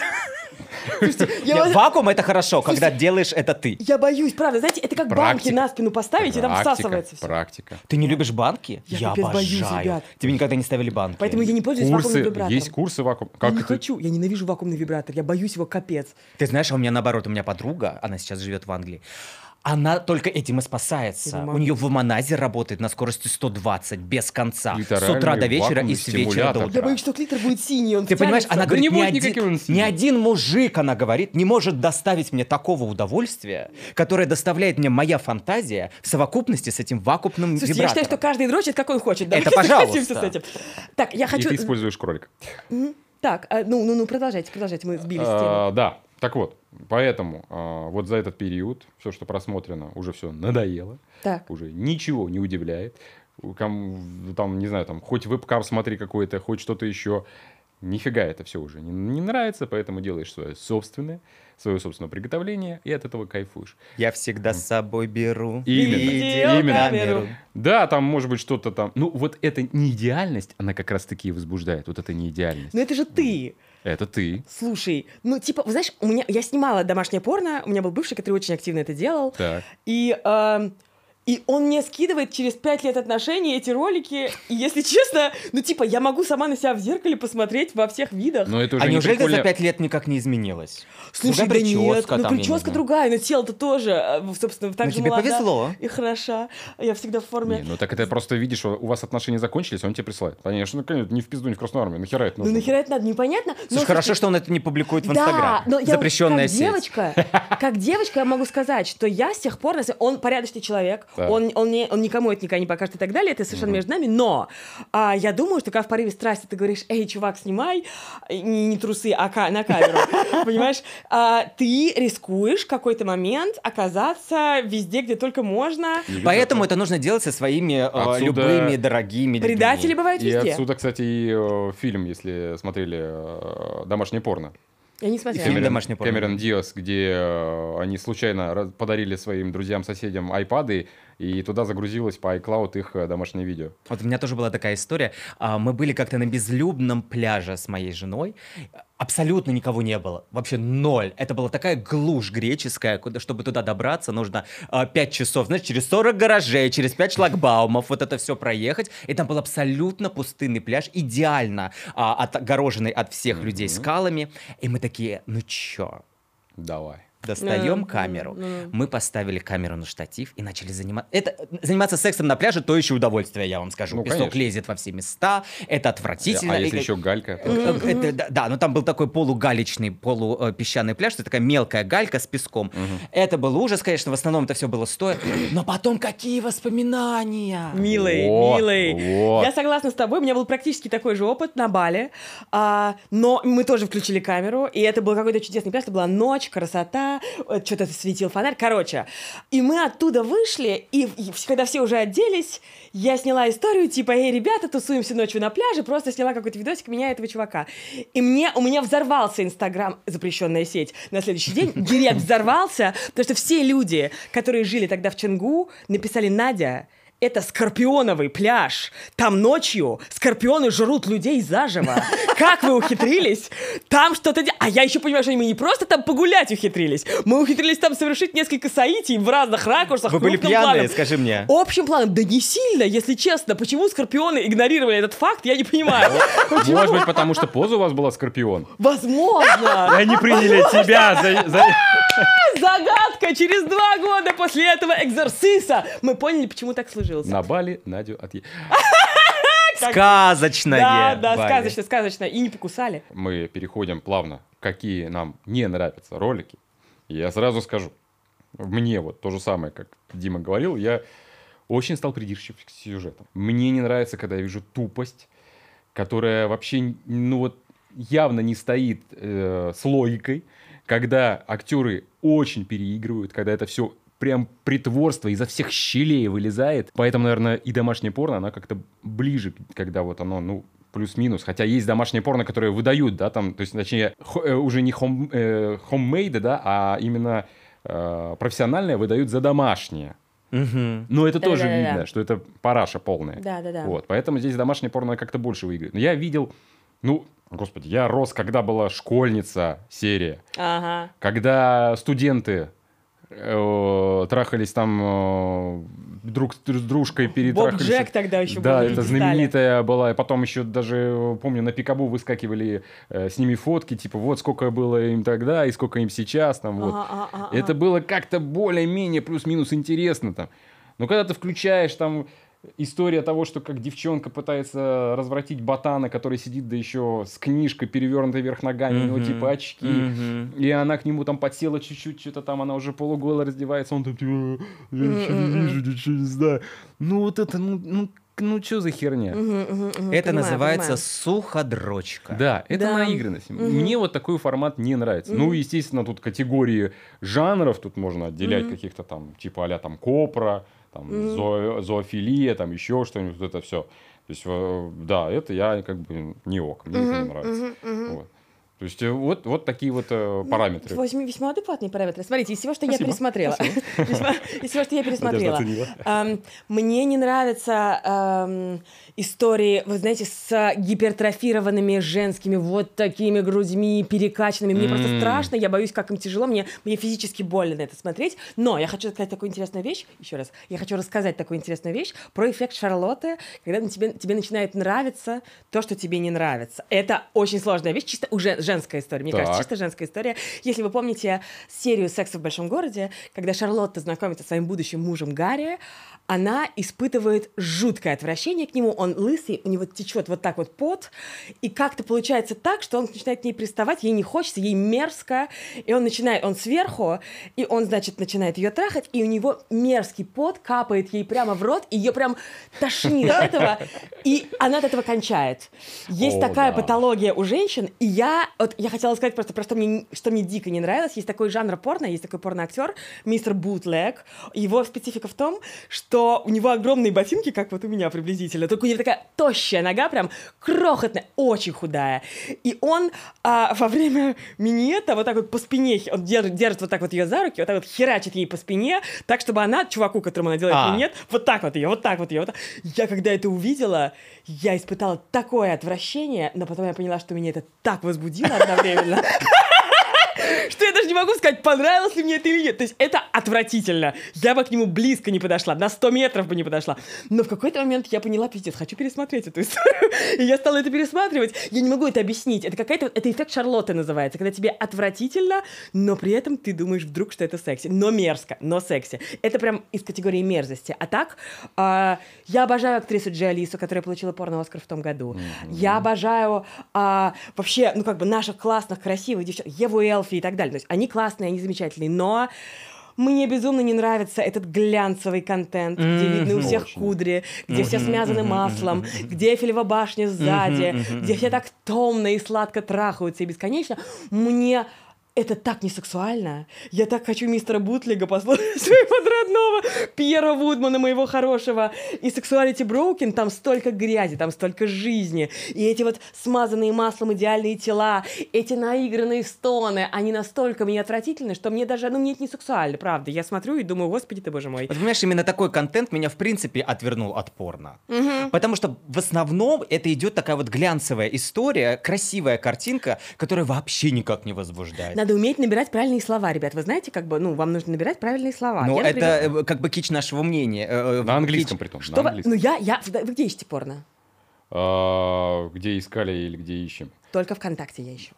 Я, Нет, Вакуум это хорошо, когда делаешь это ты. я боюсь, правда. Знаете, это как банки на спину поставить, и там практика, всасывается все. практика. Ты не любишь банки? Я боюсь, обожаю. ребят. Тебе никогда не ставили банки. Поэтому я не пользуюсь Курсы, вакуумным вибратором. есть курсы вакуум. Я Как не это? хочу, я ненавижу вакуумный вибратор, я боюсь его капец. Ты знаешь, а у меня наоборот, у меня подруга, она сейчас живет в Англии. Она только этим и спасается. не У нее в Аманазе работает на скорости 120 без конца. С утра до вечера и с вечера до утра. Я боюсь, что клитор будет синий, он Ты понимаешь, она Да говорит, не ни, один, ни один мужик, она говорит, не может доставить мне такого удовольствия, которое доставляет мне моя фантазия в совокупности с этим вакуумным Слушайте, я считаю, вибратором. что каждый дрочит, как он хочет. Это Давайте пожалуйста. с этим. Так, я И хочу... ты используешь кролик. Так, а, ну, ну, ну, продолжайте, продолжайте, мы сбились. А, Да, так вот, поэтому а, вот за этот период все, что просмотрено, уже все надоело, Так. уже ничего не удивляет. Там, не знаю, там, хоть вебкам смотри какой-то, хоть что-то еще. Нифига это все уже не, не нравится, поэтому делаешь свое собственное, свое собственное приготовление, и от этого кайфуешь. Я всегда с собой беру Именно. Видеокамеру. Да, там может быть что-то там. Ну, вот эта неидеальность, она как раз-таки и возбуждает. Вот эта неидеальность. Но это же ты. Это ты. Слушай, ну, типа, вы знаешь, у меня, я снимала домашнее порно, у меня был бывший, который очень активно это делал, Так. и, эм, и он мне скидывает через пять лет отношений эти ролики, и, если честно, ну, типа, я могу сама на себя в зеркале посмотреть во всех видах. Но это уже А не неужели прикольно. за пять лет никак не изменилась? Слушай, да нет, прическа ну, прическа другая, но тело-то тоже, э, собственно, так Ну, же тебе молода повезло. И хороша. Я всегда в форме. Не, ну так это просто видишь, что у вас отношения закончились, он тебе присылает. Конечно, ну, конечно, не в пизду, не в Красную Армию. Нахера это Ну, нужно? нахера это надо, непонятно. Но, Слушай, хорошо, что он это не публикует в Да, Инстаграм. но я Запрещенная как сеть. девочка, как девочка я могу сказать, что я с тех пор, он порядочный человек, Да. он, он, не, он никому это никогда не покажет и так далее, это совершенно между нами, но а, я думаю, что когда в порыве страсти ты говоришь, эй, чувак, снимай, и не, не трусы, а ка- на камеру, <laughs> понимаешь, А, ты рискуешь в какой-то момент оказаться везде, где только можно. И Поэтому это нужно делать со своими э, Отсюда- любыми дорогими людьми. Предатели бывают И везде. отсюда, кстати, и э, фильм, если смотрели э, «Домашнее порно». Я не смотрела. Фильм Кэмерон, «Домашнее порно». Кэмерон Диас, где э, они случайно раз- подарили своим друзьям-соседям айпады, и туда загрузилось по iCloud их э, домашнее видео. Вот у меня тоже была такая история. А, Мы были как-то на безлюдном пляже с моей женой. Абсолютно никого не было. Вообще ноль. Это была такая глушь греческая, куда, чтобы туда добраться, нужно а, 5 часов, знаешь, через 40 гаражей, через 5 шлагбаумов вот это все проехать. И там был абсолютно пустынный пляж, идеально а, отгороженный от всех людей скалами. И мы такие, ну чё, Давай. Достаем Да, камеру. да. Мы поставили камеру на штатив и начали заниматься... Это заниматься сексом на пляже то еще удовольствие, я вам скажу. Ну, Песок конечно. лезет во все места, это отвратительно. А И если как- еще галька? Э, э, это- да, да, но там был такой полугалечный, полупесчаный пляж, это такая мелкая галька с песком. Это был ужас, конечно, в основном это все было стоя. Но потом какие воспоминания! Милый, Вот, милый. вот. Я согласна с тобой. У меня был практически такой же опыт на Бали. А, но мы тоже включили камеру, и это был какой-то чудесный пляж. Это была ночь, красота, э, что-то светил фонарь. Короче, и мы оттуда вышли, и, и когда все уже оделись, я сняла историю, типа, эй, ребята, тусуемся ночью на пляже, просто сняла какой-то видосик меня этого чувака. И мне, у меня взорвался Инстаграм, запрещенная сеть, на следующий день. <laughs> Директ взорвался, потому что все люди, которые жили тогда в Ченгу, написали «Надя, это скорпионовый пляж. Там ночью скорпионы жрут людей заживо. Как вы ухитрились? Там что-то... де- А я еще понимаю, что мы не просто там погулять ухитрились. Мы ухитрились там совершить несколько соитий в разных ракурсах. Вы были пьяные, планом. скажи мне. Общим планом, да не сильно, если честно. Почему скорпионы игнорировали этот факт, я не понимаю. Может быть, потому что поза у вас была скорпион? Возможно. <laughs> И они приняли тебя за... за- <laughs> Загадка. Через два года после этого экзорциса мы поняли, почему так сложилось. На Бали Надю отъе... <laughs> Сказочное! Да, да, Валя. сказочно, сказочно. И не покусали. Мы переходим плавно, какие нам не нравятся ролики. Я сразу скажу, мне вот то же самое, как Дима говорил, я очень стал придирчив к сюжетам. Мне не нравится, когда я вижу тупость, которая вообще, ну вот, явно не стоит э, с логикой, когда актеры очень переигрывают, когда это все прям притворство изо всех щелей вылезает. Поэтому, наверное, и домашнее порно, она как-то ближе, когда вот оно, ну, плюс-минус. Хотя есть домашнее порно, которые выдают, да, там, то есть, точнее, э, уже не хом, э, homemade, да, а именно э, профессиональное выдают за домашнее. Но это тоже Да-да-да-да. видно, что это параша полная. Да, да, да. Вот, поэтому здесь домашнее порно как-то больше выиграет. Но я видел, ну, господи, я рос, когда была школьница серия, Ага. когда студенты трахались там э, друг с дружкой Боб перетрахались. Джек тогда еще Да, был, это люди стали. знаменитая была. И потом еще даже, э, помню, на Пикабу выскакивали э, с ними фотки, типа, вот сколько было им тогда и сколько им сейчас. Там, вот. Ага, ага, ага, Это было как-то более-менее плюс-минус интересно там. Но когда ты включаешь там история того, что как девчонка пытается развратить ботана, который сидит, да еще с книжкой, перевернутой вверх ногами, у него типа очки, Мгм. и она к нему там подсела чуть-чуть, что-то там, она уже полуголая раздевается, он там, типа, я ничего не вижу, ничего не знаю. Ну вот это, ну, ну, ну что за херня? Мгм, мгм, мгм. Это Понимаю, называется понимаю. суходрочка. Да, это Да. наигранность. Мне вот такой формат не нравится. Ну, естественно, тут категории жанров, тут можно отделять каких-то там, типа а там копра, там зоо- зоофилия, там еще что-нибудь, вот это все. То есть, э, да, это я как бы не ок, мне это не нравится. Вот. То есть, э, вот, вот такие вот э, параметры. Возьми весьма адекватные параметры. Смотрите, из всего, что я Спасибо, пересмотрела. <laughs> Весьма- Из всего, что я пересмотрела. Мне не нравятся истории, вы знаете, с гипертрофированными женскими вот такими грудьми перекачанными. Мне просто страшно, я боюсь, как им тяжело, мне, физически больно на это смотреть. Но я хочу сказать такую интересную вещь, еще раз, я хочу рассказать такую интересную вещь про эффект Шарлотты, когда тебе, тебе начинает нравиться то, что тебе не нравится. Это очень сложная вещь, чисто уже женская история. Мне Так. кажется, чисто женская история. Если вы помните серию «Секса в большом городе», когда Шарлотта знакомится со своим будущим мужем Гарри, она испытывает жуткое отвращение к нему, он лысый, у него течет вот так вот пот, и как-то получается так, что он начинает к ней приставать, ей не хочется, ей мерзко, и он начинает, он сверху, и он, значит, начинает ее трахать, и у него мерзкий пот капает ей прямо в рот, и ее прям тошнит от этого, и она от этого кончает. Есть такая патология у женщин, и я, вот, я хотела сказать просто, просто мне, что мне дико не нравилось, есть такой жанр порно, есть такой порноактер, мистер Бутлег, его специфика в том, что у него огромные ботинки, как вот у меня приблизительно, только у него такая тощая нога, прям крохотная, очень худая, и он а, во время минета вот так вот по спине, он держит, держит вот так вот ее за руки, вот так вот херачит ей по спине, так, чтобы она, чуваку, которому она делает А. минет, вот так вот ее, вот так вот ее, вот так. Я когда это увидела, я испытала такое отвращение, но потом я поняла, что меня это так возбудило 那사합니다@ что я даже не могу сказать, понравилось ли мне это или нет. То есть это отвратительно. Я бы к нему близко не подошла, на 100 метров бы не подошла. Но в какой-то момент я поняла, пиздец, хочу пересмотреть эту историю. <laughs> И я стала это пересматривать. Я не могу это объяснить. Это какая-то, это эффект Шарлотты называется, когда тебе отвратительно, но при этом ты думаешь вдруг, что это секси. Но мерзко, но секси. Это прям из категории мерзости. А так, а, я обожаю актрису Джи Алису, которая получила порно-Оскар в том году. Я обожаю а, вообще, ну как бы наших классных, красивых девчонок, Еву Элфи и так далее. То есть они классные, они замечательные, но мне безумно не нравится этот глянцевый контент, где видны у всех Очень. кудри, где все смазаны маслом, где Эйфелева башня сзади, где все так томно и сладко трахаются и бесконечно. Мне это так не сексуально. Я так хочу мистера Бутлига послушать <laughs> своего родного Пьера Вудмана, моего хорошего. И Sexuality Broken, там столько грязи, там столько жизни. И эти вот смазанные маслом идеальные тела, эти наигранные стоны, они настолько мне отвратительны, что мне даже, ну, мне это не сексуально, правда. Я смотрю и думаю, господи ты, боже мой. Вот понимаешь, именно такой контент меня в принципе отвернул от порно. Потому что в основном это идет такая вот глянцевая история, красивая картинка, которая вообще никак не возбуждает. Надо уметь набирать правильные слова, ребят. Вы знаете, как бы, ну, вам нужно набирать правильные слова. Например, это э, как бы кич нашего мнения. э, э, На английском кич. притом. Что на английском. Ну, я, я... Вы где ищете порно? А, Где искали или где ищем? Только ВКонтакте я ищу.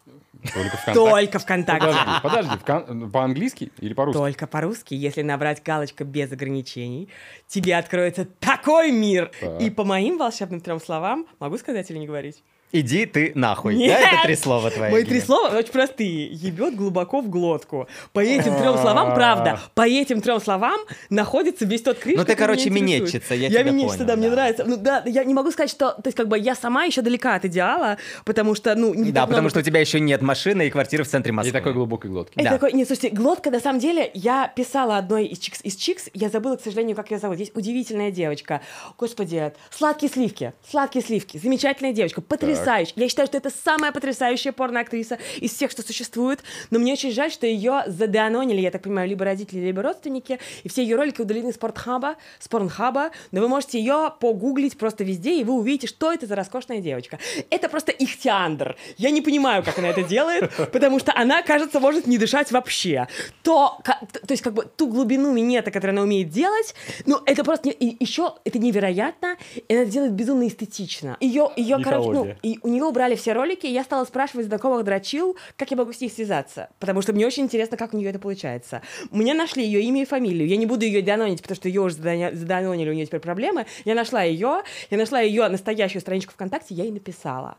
Только ВКонтакте. Только ВКонтакте. Подожди, подожди, по-английски или по-русски? Только по-русски, если набрать галочку без ограничений, тебе откроется такой мир. Так. И по моим волшебным трем словам, могу сказать или не говорить? Иди ты нахуй. Нет! Да, это три слова твои. Мои три слова очень простые. Ебет глубоко в глотку. По этим трем словам, правда, по этим трем словам находится весь тот криш, Ну, ты, короче, минетчица, я Я тебя минетчица, понял, да, мне нравится. Ну да, я не могу сказать, что, то есть как бы я сама еще далека от идеала, потому что, ну, не Да, так потому много что у тебя еще нет машины и квартиры в центре И Москвы. такой глубокой глотки. Это Да. такой, нет, слушайте, глотка, на самом деле, я писала одной из чикс, из чикс, я забыла, к сожалению, как ее зовут. Есть удивительная девочка. Господи, сладкие сливки, сладкие сливки, замечательная девочка, потрясающая. Я считаю, что это самая потрясающая порноактриса из всех, что существует, но мне очень жаль, что ее заданонили, я так понимаю, либо родители, либо родственники, и все ее ролики удалены с Портхаба, с Порнхаба, но вы можете ее погуглить просто везде, и вы увидите, что это за роскошная девочка. Это просто ихтиандр. Я не понимаю, как она это делает, <laughs> потому что она, кажется, может не дышать вообще. То, то есть, как бы ту глубину минета, которую она умеет делать, ну, это просто... не- и еще это невероятно, и она делает безумно эстетично. Ее, ее короче, ну. И у нее убрали все ролики, и я стала спрашивать знакомых дрочил, как я могу с ней связаться, потому что мне очень интересно, как у нее это получается. Мне нашли ее имя и фамилию, я не буду ее данонить, потому что ее уже заданонили, у нее теперь проблемы. Я нашла ее, я нашла ее настоящую страничку ВКонтакте, я ей написала.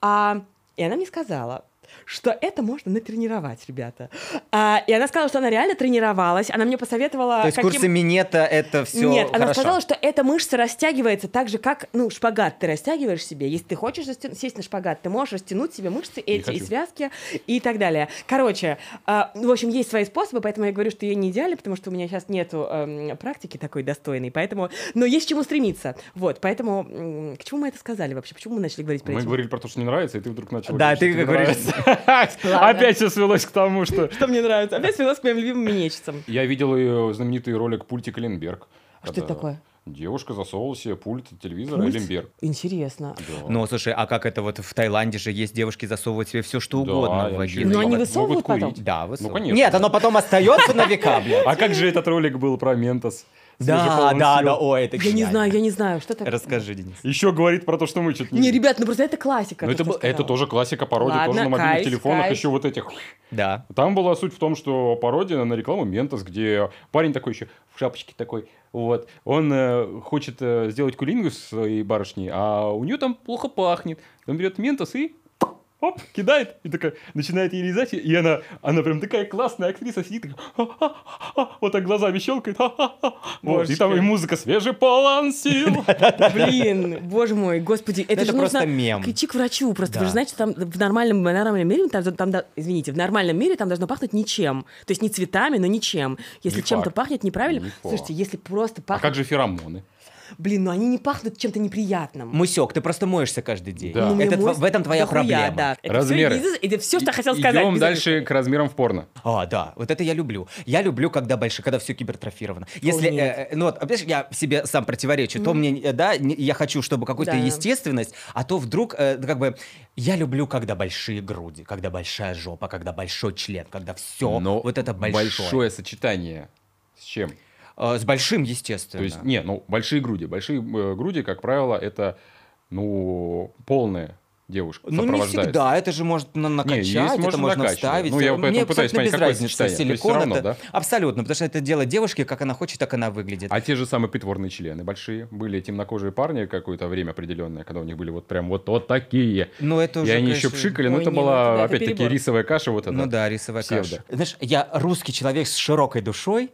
А, и она мне сказала, что это можно натренировать, ребята. А, и она сказала, что она реально тренировалась. Она мне посоветовала... То есть каким- курсы минета это все нет, она хорошо. сказала, что эта мышца растягивается так же, как, ну, шпагат ты растягиваешь себе. Если ты хочешь растя- сесть на шпагат, ты можешь растянуть себе мышцы эти и связки и так далее. Короче, а, в общем, есть свои способы, поэтому я говорю, что я не идеально, потому что у меня сейчас нету эм, практики такой достойной, поэтому, но есть к чему стремиться. Вот, поэтому к чему мы это сказали вообще? Почему мы начали говорить про Мы эти- говорили про то, что не нравится, и ты вдруг начал Да, говорить, ты говоришь. Опять все свелось к тому, что... Что мне нравится? Опять свелась к моим любимым минетчицам. Я видел ее знаменитый ролик пультик Эленберг. А что это такое? Девушка засовывала себе пульт телевизора Пульт? Интересно. Да. Ну, слушай, а как это вот в Таиланде же есть девушки засовывать себе все что Да, угодно в вагину? Но они высовывают потом? Да, высовывают. конечно. Нет, оно потом остается на века, блядь. А как же этот ролик был про Ментос? Да, да, да, ой, это Я не знаю, я не знаю, что такое. Расскажи, Денис. Еще говорит про то, что мы что-то Не, ребят, ну просто это классика. Ну, то, это, я это тоже классика пародии, Ладно, тоже на мобильных кайф, телефонах, кайф. еще вот этих. Да. Там была суть в том, что пародия на рекламу Ментос, где парень такой еще в шапочке такой, вот, он э, хочет э, сделать кулингу с своей барышней, а у нее там плохо пахнет. Он берет Ментос и оп, кидает, и такая, начинает ей лизать, и она, она прям такая классная актриса, сидит, такая, «Ха-ха-ха-ха», вот так глазами щелкает, «Ха-ха-ха». вот, и там и музыка свежий полон сил. <laughs> Блин, боже мой, господи, это, Это же просто нужно мем. идти к врачу. Просто Да. вы же знаете, там в нормальном, в нормальном мире, там, там, извините, в нормальном мире там должно пахнуть ничем. То есть не цветами, но ничем. Если Не чем-то пахнет неправильно, Не слушайте, если просто А пахнет... как же феромоны? Блин, ну они не пахнут чем-то неприятным. Мусек, ты просто моешься каждый день. Да. Ну, Это мой- в этом твоя дохуя, проблема. да. Это Размеры. всё- это все, что я хотел сказать. Идем дальше к размерам в порно. А, да, вот это я люблю. Я люблю, когда больше, когда все гипертрофировано. Если, нет. э, э, ну вот, опять же, я себе сам противоречу, то мне, э, да, не- я хочу, чтобы какой-то Да. естественность, а то вдруг, э, как бы, я люблю, когда большие груди, когда большая жопа, когда большой член, когда все, Но вот это большое. большое сочетание с чем? Э, с большим, естественно. То есть, не, ну, большие груди. Большие э, груди, как правило, это, ну, полная девушка Ну, не всегда, это же может на- накачать, есть, это можно накачивать. вставить. Ну, я Мне поэтому пытаюсь абсолютно понять, без какое разницы, сочетание. Силикон равно, это- да? Абсолютно, потому что это делает девушки, как она хочет, так она выглядит. А те же самые притворные члены большие. Были темнокожие парни какое-то время определенное, когда у них были вот прям вот, вот такие. Ну, это И уже, они еще конечно, пшикали, но Ой, это нет, была, это опять-таки, рисовая каша вот эта. Ну да, рисовая Псевдо. каша. Знаешь, я русский человек с широкой душой,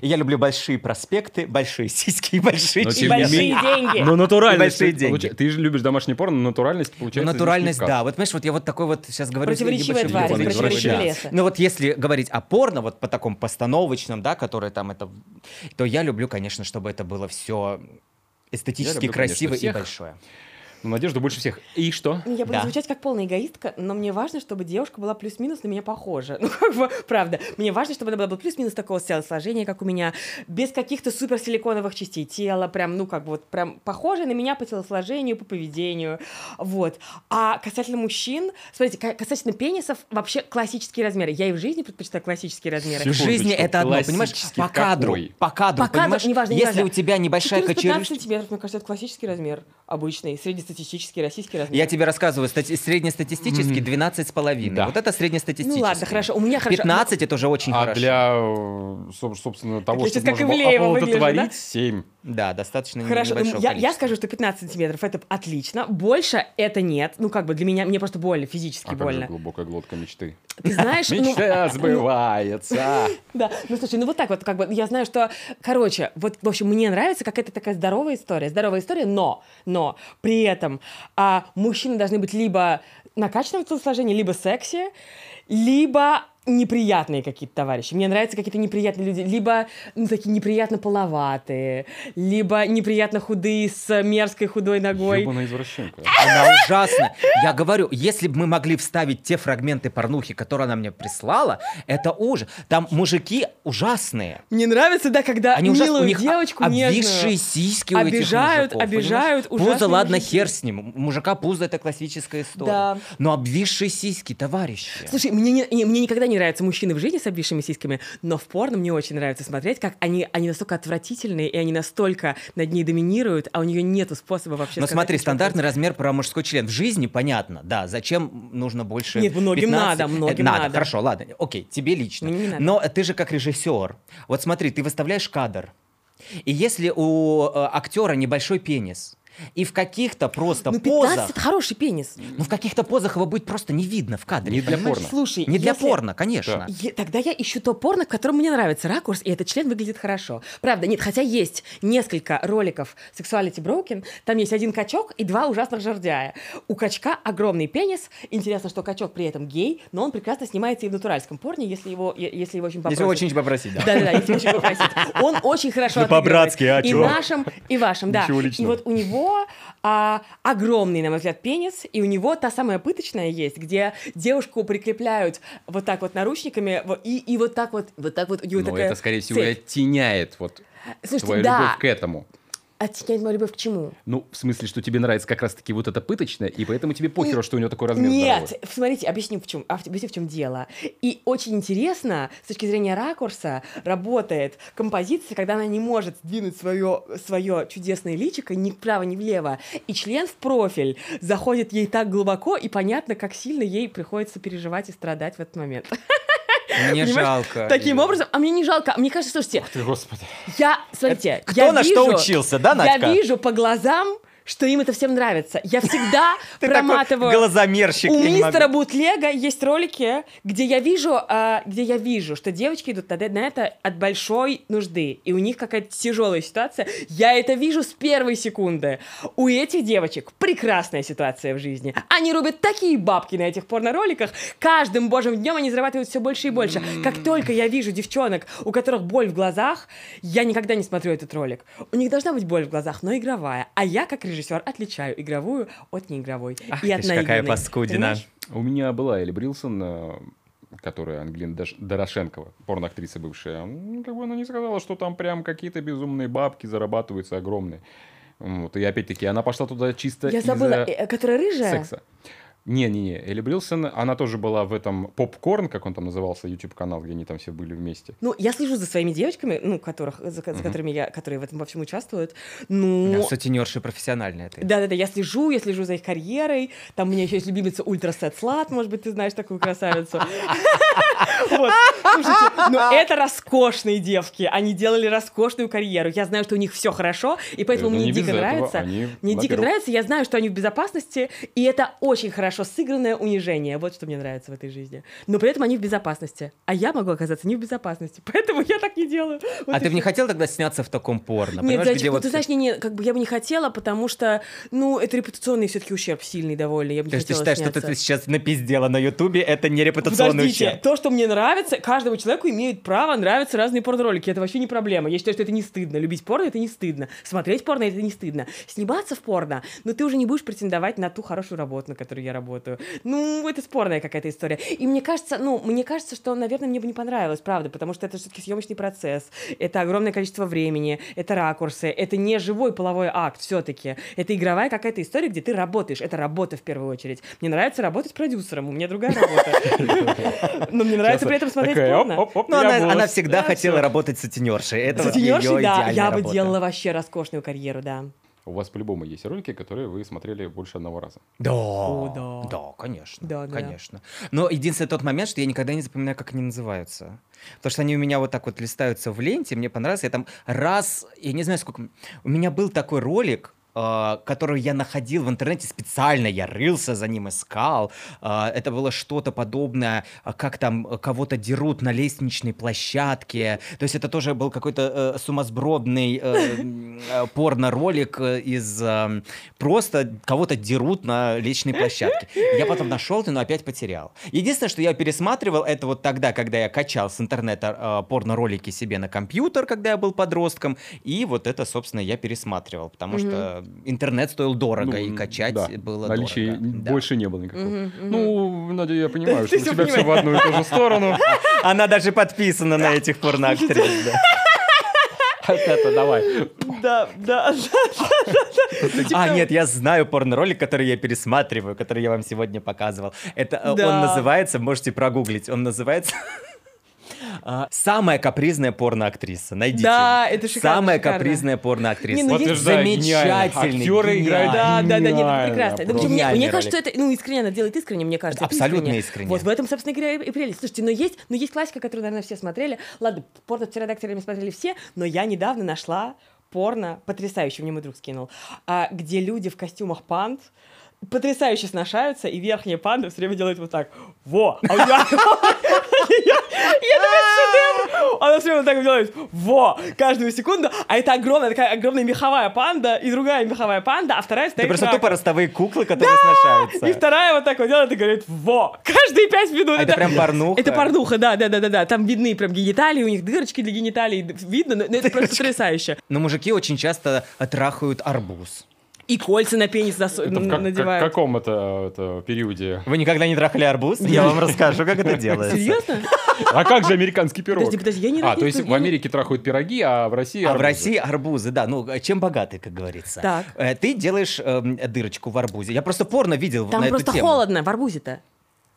и я люблю большие проспекты, большие сиськи и большие Но И не члены. большие деньги. Ну, натуральность. большие деньги. получа- ты же любишь домашний порно, но натуральность Ну, получается. натуральность, да. Вот, понимаешь, вот я вот такой вот сейчас говорю... Противоречивая тварь, языком, противоречивый да. лес. Ну вот если говорить о порно, вот по такому постановочном, да, которое там это... То я люблю, конечно, чтобы это было все эстетически люблю, конечно, красиво и всех. большое. Ну, Надежда больше всех. И что? Я буду Да. звучать как полная эгоистка, но мне важно, чтобы девушка была плюс-минус на меня похожа. <laughs> Ну, как бы, правда. Мне важно, чтобы она была плюс-минус такого телосложения, как у меня, без каких-то супер силиконовых частей тела, прям, ну, как бы вот, прям похожая на меня по телосложению, по поведению. Вот. А касательно мужчин, смотрите, ка- касательно пенисов, вообще классические размеры. Я и в жизни предпочитаю классические размеры. В жизни это одно, понимаешь, по кадру, какой? по кадру, По кадру, понимаешь? неважно, Если неважно. у тебя небольшая 14-15 кочерышка, сантиметров, мне кажется, это классический размер, обычный, среднестатистический российский размер. я тебе рассказываю, стати- среднестатистический 12 с половиной. Да. Вот это среднестатистический. Ну ладно, хорошо, у меня хорошо. 15 это уже очень а хорошо. для, э, соб- собственно, того, что как можно оплодотворить, да? 7. Да, достаточно Хорошо, ну, небольшого я, я скажу, что 15 сантиметров это отлично. Больше это нет. Ну, как бы для меня, мне просто больно, физически А как же больно. глубокая глотка мечты? Ты знаешь, <laughs> ну, Мечта сбывается. <laughs> да, ну слушай, ну вот так вот, как бы, я знаю, что, короче, вот, в общем, мне нравится, как это такая здоровая история, здоровая история, но, но, при этом а, мужчины должны быть либо накачанным в телосложении, либо секси, либо неприятные какие-то товарищи. Мне нравятся какие-то неприятные люди. Либо ну, такие неприятно половатые, либо неприятно худые с мерзкой худой ногой. Ёбаная извращенка. Она ужасна. Я говорю, если бы мы могли вставить те фрагменты порнухи, которые она мне прислала, это ужас. Там мужики ужасные. Мне нравится, да, когда Они ужасные. милую У них девочку обвисшие сиськи у этих Обижают, мужиков, обижают понимаешь? Пузо, ладно, мужики. хер с ним. Мужика пузо это классическая история. Да. Но обвисшие сиськи, товарищи. Слушай, мне, не- не- мне никогда не нравятся мужчины в жизни с обвисшими сиськами, но в порно мне очень нравится смотреть, как они, они настолько отвратительные, и они настолько над ней доминируют, а у нее нету способа вообще сказать, смотри, стандартный размер про мужской член. В жизни понятно, да, зачем нужно больше Нет, многим 15? надо, многим Э, надо. надо. Хорошо, ладно, окей, тебе лично. Мне не надо. Но ты же как режиссер. Вот смотри, ты выставляешь кадр, и если у э, актера небольшой пенис, и в каких-то просто Ну, 15 позах, это хороший пенис. ну в каких-то позах его будет просто не видно в кадре. Не для понимаешь? порно. Слушай, Не для если- порно, конечно. Е- Тогда я ищу то порно, в котором мне нравится ракурс, и этот член выглядит хорошо. Правда, нет, хотя есть несколько роликов Sexuality Broken, там есть один качок и два ужасных жердяя. У качка огромный пенис. Интересно, что качок при этом гей, но он прекрасно снимается и в натуральском порне, если его, если его очень попросят. Если очень попросить, да. Да-да-да, если очень попросить. Он очень хорошо <laughs> Ну, отыгрывает. по-братски, а И нашим, и вашим, да. Ничего И вот у него а, огромный, на мой взгляд, пенис, и у него та самая пыточная есть, где девушку прикрепляют вот так вот наручниками, и, и вот так вот, вот так вот у него Но такая это, скорее всего, цепь. оттеняет вот Слушайте, твою да. любовь к этому. Оттеняет мою любовь к чему? Ну, в смысле, что тебе нравится как раз-таки вот это пыточное, и поэтому тебе похеру, что у него такой размер Нет, здоровый. смотрите, объясню в чем, объясню в чем дело. И очень интересно с точки зрения ракурса работает композиция, когда она не может сдвинуть свое свое чудесное личико ни вправо, ни влево, и член в профиль заходит ей так глубоко, и понятно, как сильно ей приходится переживать и страдать в этот момент. <laughs> Мне Понимаешь? жалко. Таким образом, а мне не жалко, мне кажется, слушайте, Ты, господи. я, смотрите, Кто я на вижу, что учился, да, Я Надька? вижу по глазам, что им это всем нравится. Я всегда <laughs> проматываю. глазомерщик. У мистера Бутлега есть ролики, где я вижу, а, где я вижу, что девочки идут на, на это от большой нужды, и у них какая-то тяжелая ситуация. Я это вижу с первой секунды. У этих девочек прекрасная ситуация в жизни. Они рубят такие бабки на этих порно-роликах. Каждым божьим днем они зарабатывают все больше и больше. Как только я вижу девчонок, у которых боль в глазах, я никогда не смотрю этот ролик. У них должна быть боль в глазах, но игровая. А я, как режиссер, отличаю игровую от неигровой. Ах и от ж какая наигранной. паскудина. Понимаешь? У меня была Элли Брилсон, э, которая Ангелина Даш- Дорошенкова, порноактриса бывшая. Ну, Как бы она не сказала, что там прям какие-то безумные бабки зарабатываются огромные. Вот. И опять-таки, она пошла туда чисто Я из-за забыла, э, которая рыжая? секса. Не-не-не, Элли Брилсон, она тоже была в этом попкорн, как он там назывался, YouTube-канал, где они там все были вместе. Ну, я слежу за своими девочками, ну, которых, за, за которыми я, которые в этом во всем участвуют. Ну, Да, сутенерши профессиональные ты. Да-да-да, я слежу, я слежу за их карьерой. Там у меня еще есть любимица Ультра Сет Слат, может быть, ты знаешь такую красавицу. Вот. Слушайте, ну это роскошные девки. Они делали роскошную карьеру. Я знаю, что у них все хорошо, и поэтому Это мне дико нравится. Они Мне дико нравится, я знаю, что они в безопасности, и это очень хорошо сыгранное унижение. Вот что мне нравится в этой жизни. Но при этом они в безопасности. А я могу оказаться не в безопасности, <laughs> поэтому я так не делаю. Вот А ты бы не всё. хотел тогда сняться в таком порно? Нет, зайчик, где ну, вот... ты знаешь, не, не, как бы я бы не хотела, потому что, ну, это репутационный все-таки ущерб сильный довольно. Я бы не То есть ты хотела считаешь, что сняться. ты сейчас напиздела на Ютубе, это не репутационный Подождите, ущерб? то, что мне нравится, каждому человеку имеет право нравиться разные порно-ролики. Это вообще не проблема. Я считаю, что это не стыдно. Любить порно — это не стыдно. Смотреть порно — это не стыдно. Сниматься в порно, но ты уже не будешь претендовать на ту хорошую работу, на которой я работаю. Ну, это спорная какая-то история. И мне кажется, ну, мне кажется, что, наверное, мне бы не понравилось, правда, потому что это все-таки съемочный процесс. Это огромное количество времени, это ракурсы, это не живой половой акт все-таки. Это игровая какая-то история, где ты работаешь. Это работа в первую очередь. Мне нравится работать продюсером, у меня другая работа. Но мне нравится при этом смотреть порно. Ну, она, всегда Да, хотела работать сутенершей. Это её да, я бы делала вообще роскошную карьеру, да. У вас по-любому есть ролики, которые вы смотрели больше одного раза. Да, О, да. да, конечно, Да, да. конечно. Но единственный тот момент, что я никогда не запоминаю, как они называются. Потому что они у меня вот так вот листаются в ленте, мне понравилось. Я там раз, я не знаю сколько... У меня был такой ролик, э, который я находил в интернете специально, я рылся за ним, искал. Э, Это было что-то подобное, э, как там кого-то дерут на лестничной площадке. То есть это тоже был какой-то э, сумасбродный э, <laughs> э, порно-ролик из просто кого-то дерут на личной площадке. Я потом нашел это, но опять потерял. Единственное, что я пересматривал, это вот тогда, когда я качал с интернета порно-ролики себе на компьютер, когда я был подростком, и вот это, собственно, я пересматривал, потому что интернет стоил дорого, и Ну, качать да, было наличия дорого. Да. больше не было никакого. Мгм, мгм. Ну, Надя, я понимаю, <laughs> что у тебя все в одну и ту же сторону. <laughs> Она даже подписана на этих порноактрис. да. <laughs> Это давай. Да, да, А, нет, я знаю порно-ролик, который я пересматриваю, который я вам сегодня показывал. Это э, он Да. называется, можете прогуглить, он называется «Самая капризная порноактриса». Найдите. Да, это шикарно, Самая шикарно. капризная порноактриса. Не, ну есть- гениально. Замечательный, Актеры играют Да, да, да, нет, это гениально прекрасно. Причем мне, мне кажется, это, ну, искренне она делает искренне, мне кажется. это Абсолютно искренне. искренне. Вот в этом, собственно говоря, и прелесть. Слушайте, но есть, но есть классика, которую, наверное, все смотрели. Ладно, порно с птеродактилями смотрели все, но я недавно нашла порно, потрясающе, мне мой друг скинул, а, где люди в костюмах панд потрясающе сношаются, и верхняя панда все время делает вот так. Во! А у неё- <laughs> Я думаю, это шедевр! Она все время так делает. Во! Каждую секунду. А это огромная такая огромная меховая панда и другая меховая панда, а вторая Это стоит просто раком. тупо ростовые куклы, которые сношаются. И вторая вот так вот делает и говорит «во». Каждые пять минут. А это прям порнуха? Это порнуха, да, да, да, да, да. Там видны прям гениталии, у них дырочки для гениталий видно, но но это просто потрясающе. Но мужики очень часто трахают арбуз. И кольца на пенис засу- Это в как- как- надевают. каком это, это периоде? Вы никогда не трахали арбуз? Я вам расскажу, как это делается. Серьезно? А как же американский пирог? Подожди, подожди, я не А, то есть в Америке трахают пироги, а в России А в арбузы. России арбузы, да. Ну, чем богаты, как говорится. Так. Э, Ты делаешь эм, дырочку в арбузе. Я просто порно видел Там на просто эту тему. холодно в арбузе-то.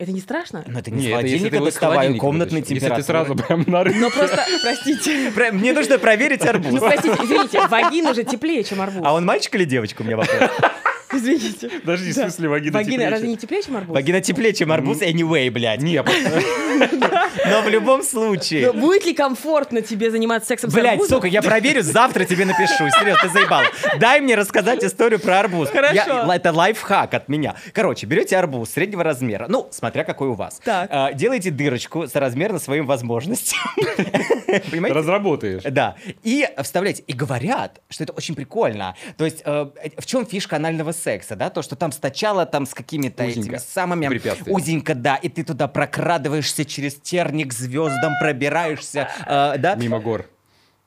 Это не страшно? Но это не Нет, с холодильника доставаю, комнатной температуры. Если ты сразу прям на рынке. Но просто, простите, <laughs> Про- Мне нужно проверить арбуз. ну простите, извините, вагина же теплее, чем арбуз. А он мальчик или девочка, у меня вопрос? <laughs> <laughs> Извините. Подожди, в смысле вагина Вагина теплее, разве не теплее, чем арбуз? Вагина теплее, чем арбуз, anyway, блядь. Не, <laughs> Но в любом случае. будет ли комфортно тебе заниматься сексом с Блять, арбузом? сука, я проверю, завтра тебе напишу. Серьезно, ты заебал. Дай мне рассказать историю про арбуз. Хорошо. Это лайфхак от меня. Короче, берете арбуз среднего размера, ну, смотря какой у вас. Так. А, делаете дырочку соразмерно своим возможностям. <laughs> Понимаете? разработаешь. Да. И вставляете. И говорят, что это очень прикольно. То есть, э, в чем фишка анального секса, да? То, что там сначала там с какими-то Узенько. этими самыми... Препятствия. Узенько, да. И ты туда прокрадываешься через терник звездам, пробираешься, э, да? Мимо гор.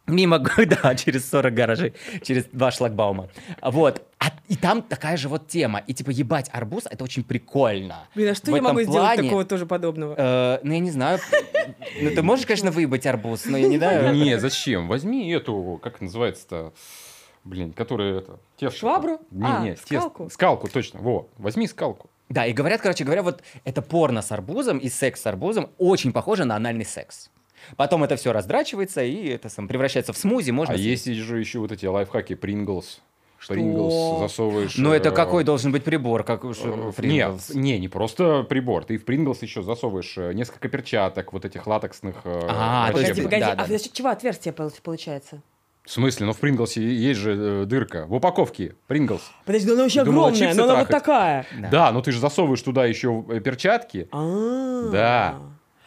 Мимо, <laughs> да, через 40 гаражей, через два шлагбаума. Вот. А, и там такая же вот тема. И типа ебать арбуз, это очень прикольно. Блин, а что В я могу сделать плане, такого тоже подобного? э, ну, я не знаю. Ну, ты можешь, конечно, выебать арбуз, но я не <laughs> знаю. Не, зачем? Возьми эту, как называется-то, блин, которая это... тесто. Швабру? Не, А, не, тесто. скалку. Скалку, точно. Во, возьми скалку. Да, и говорят, короче говоря, вот это порно с арбузом и секс с арбузом очень похоже на анальный секс. Потом это все раздрачивается и это сам превращается в смузи, можно. А съесть. есть же еще вот эти лайфхаки Pringles. Что? Pringles засовываешь... Но это э, какой должен быть прибор, как уж э, Нет, не, не просто прибор. Ты в Pringles еще засовываешь э, несколько перчаток, вот этих латексных. А, врачебных. Погоди, точно. погоди, да, а да, за счет чего отверстие пол- получается? В смысле? Ну в Принглсе есть же э, дырка. В упаковке Принглс. Подожди, ну она вообще Думала, огромная, но она вот трахать. такая. Да. Да. но ты же засовываешь туда еще э, перчатки. А. Да.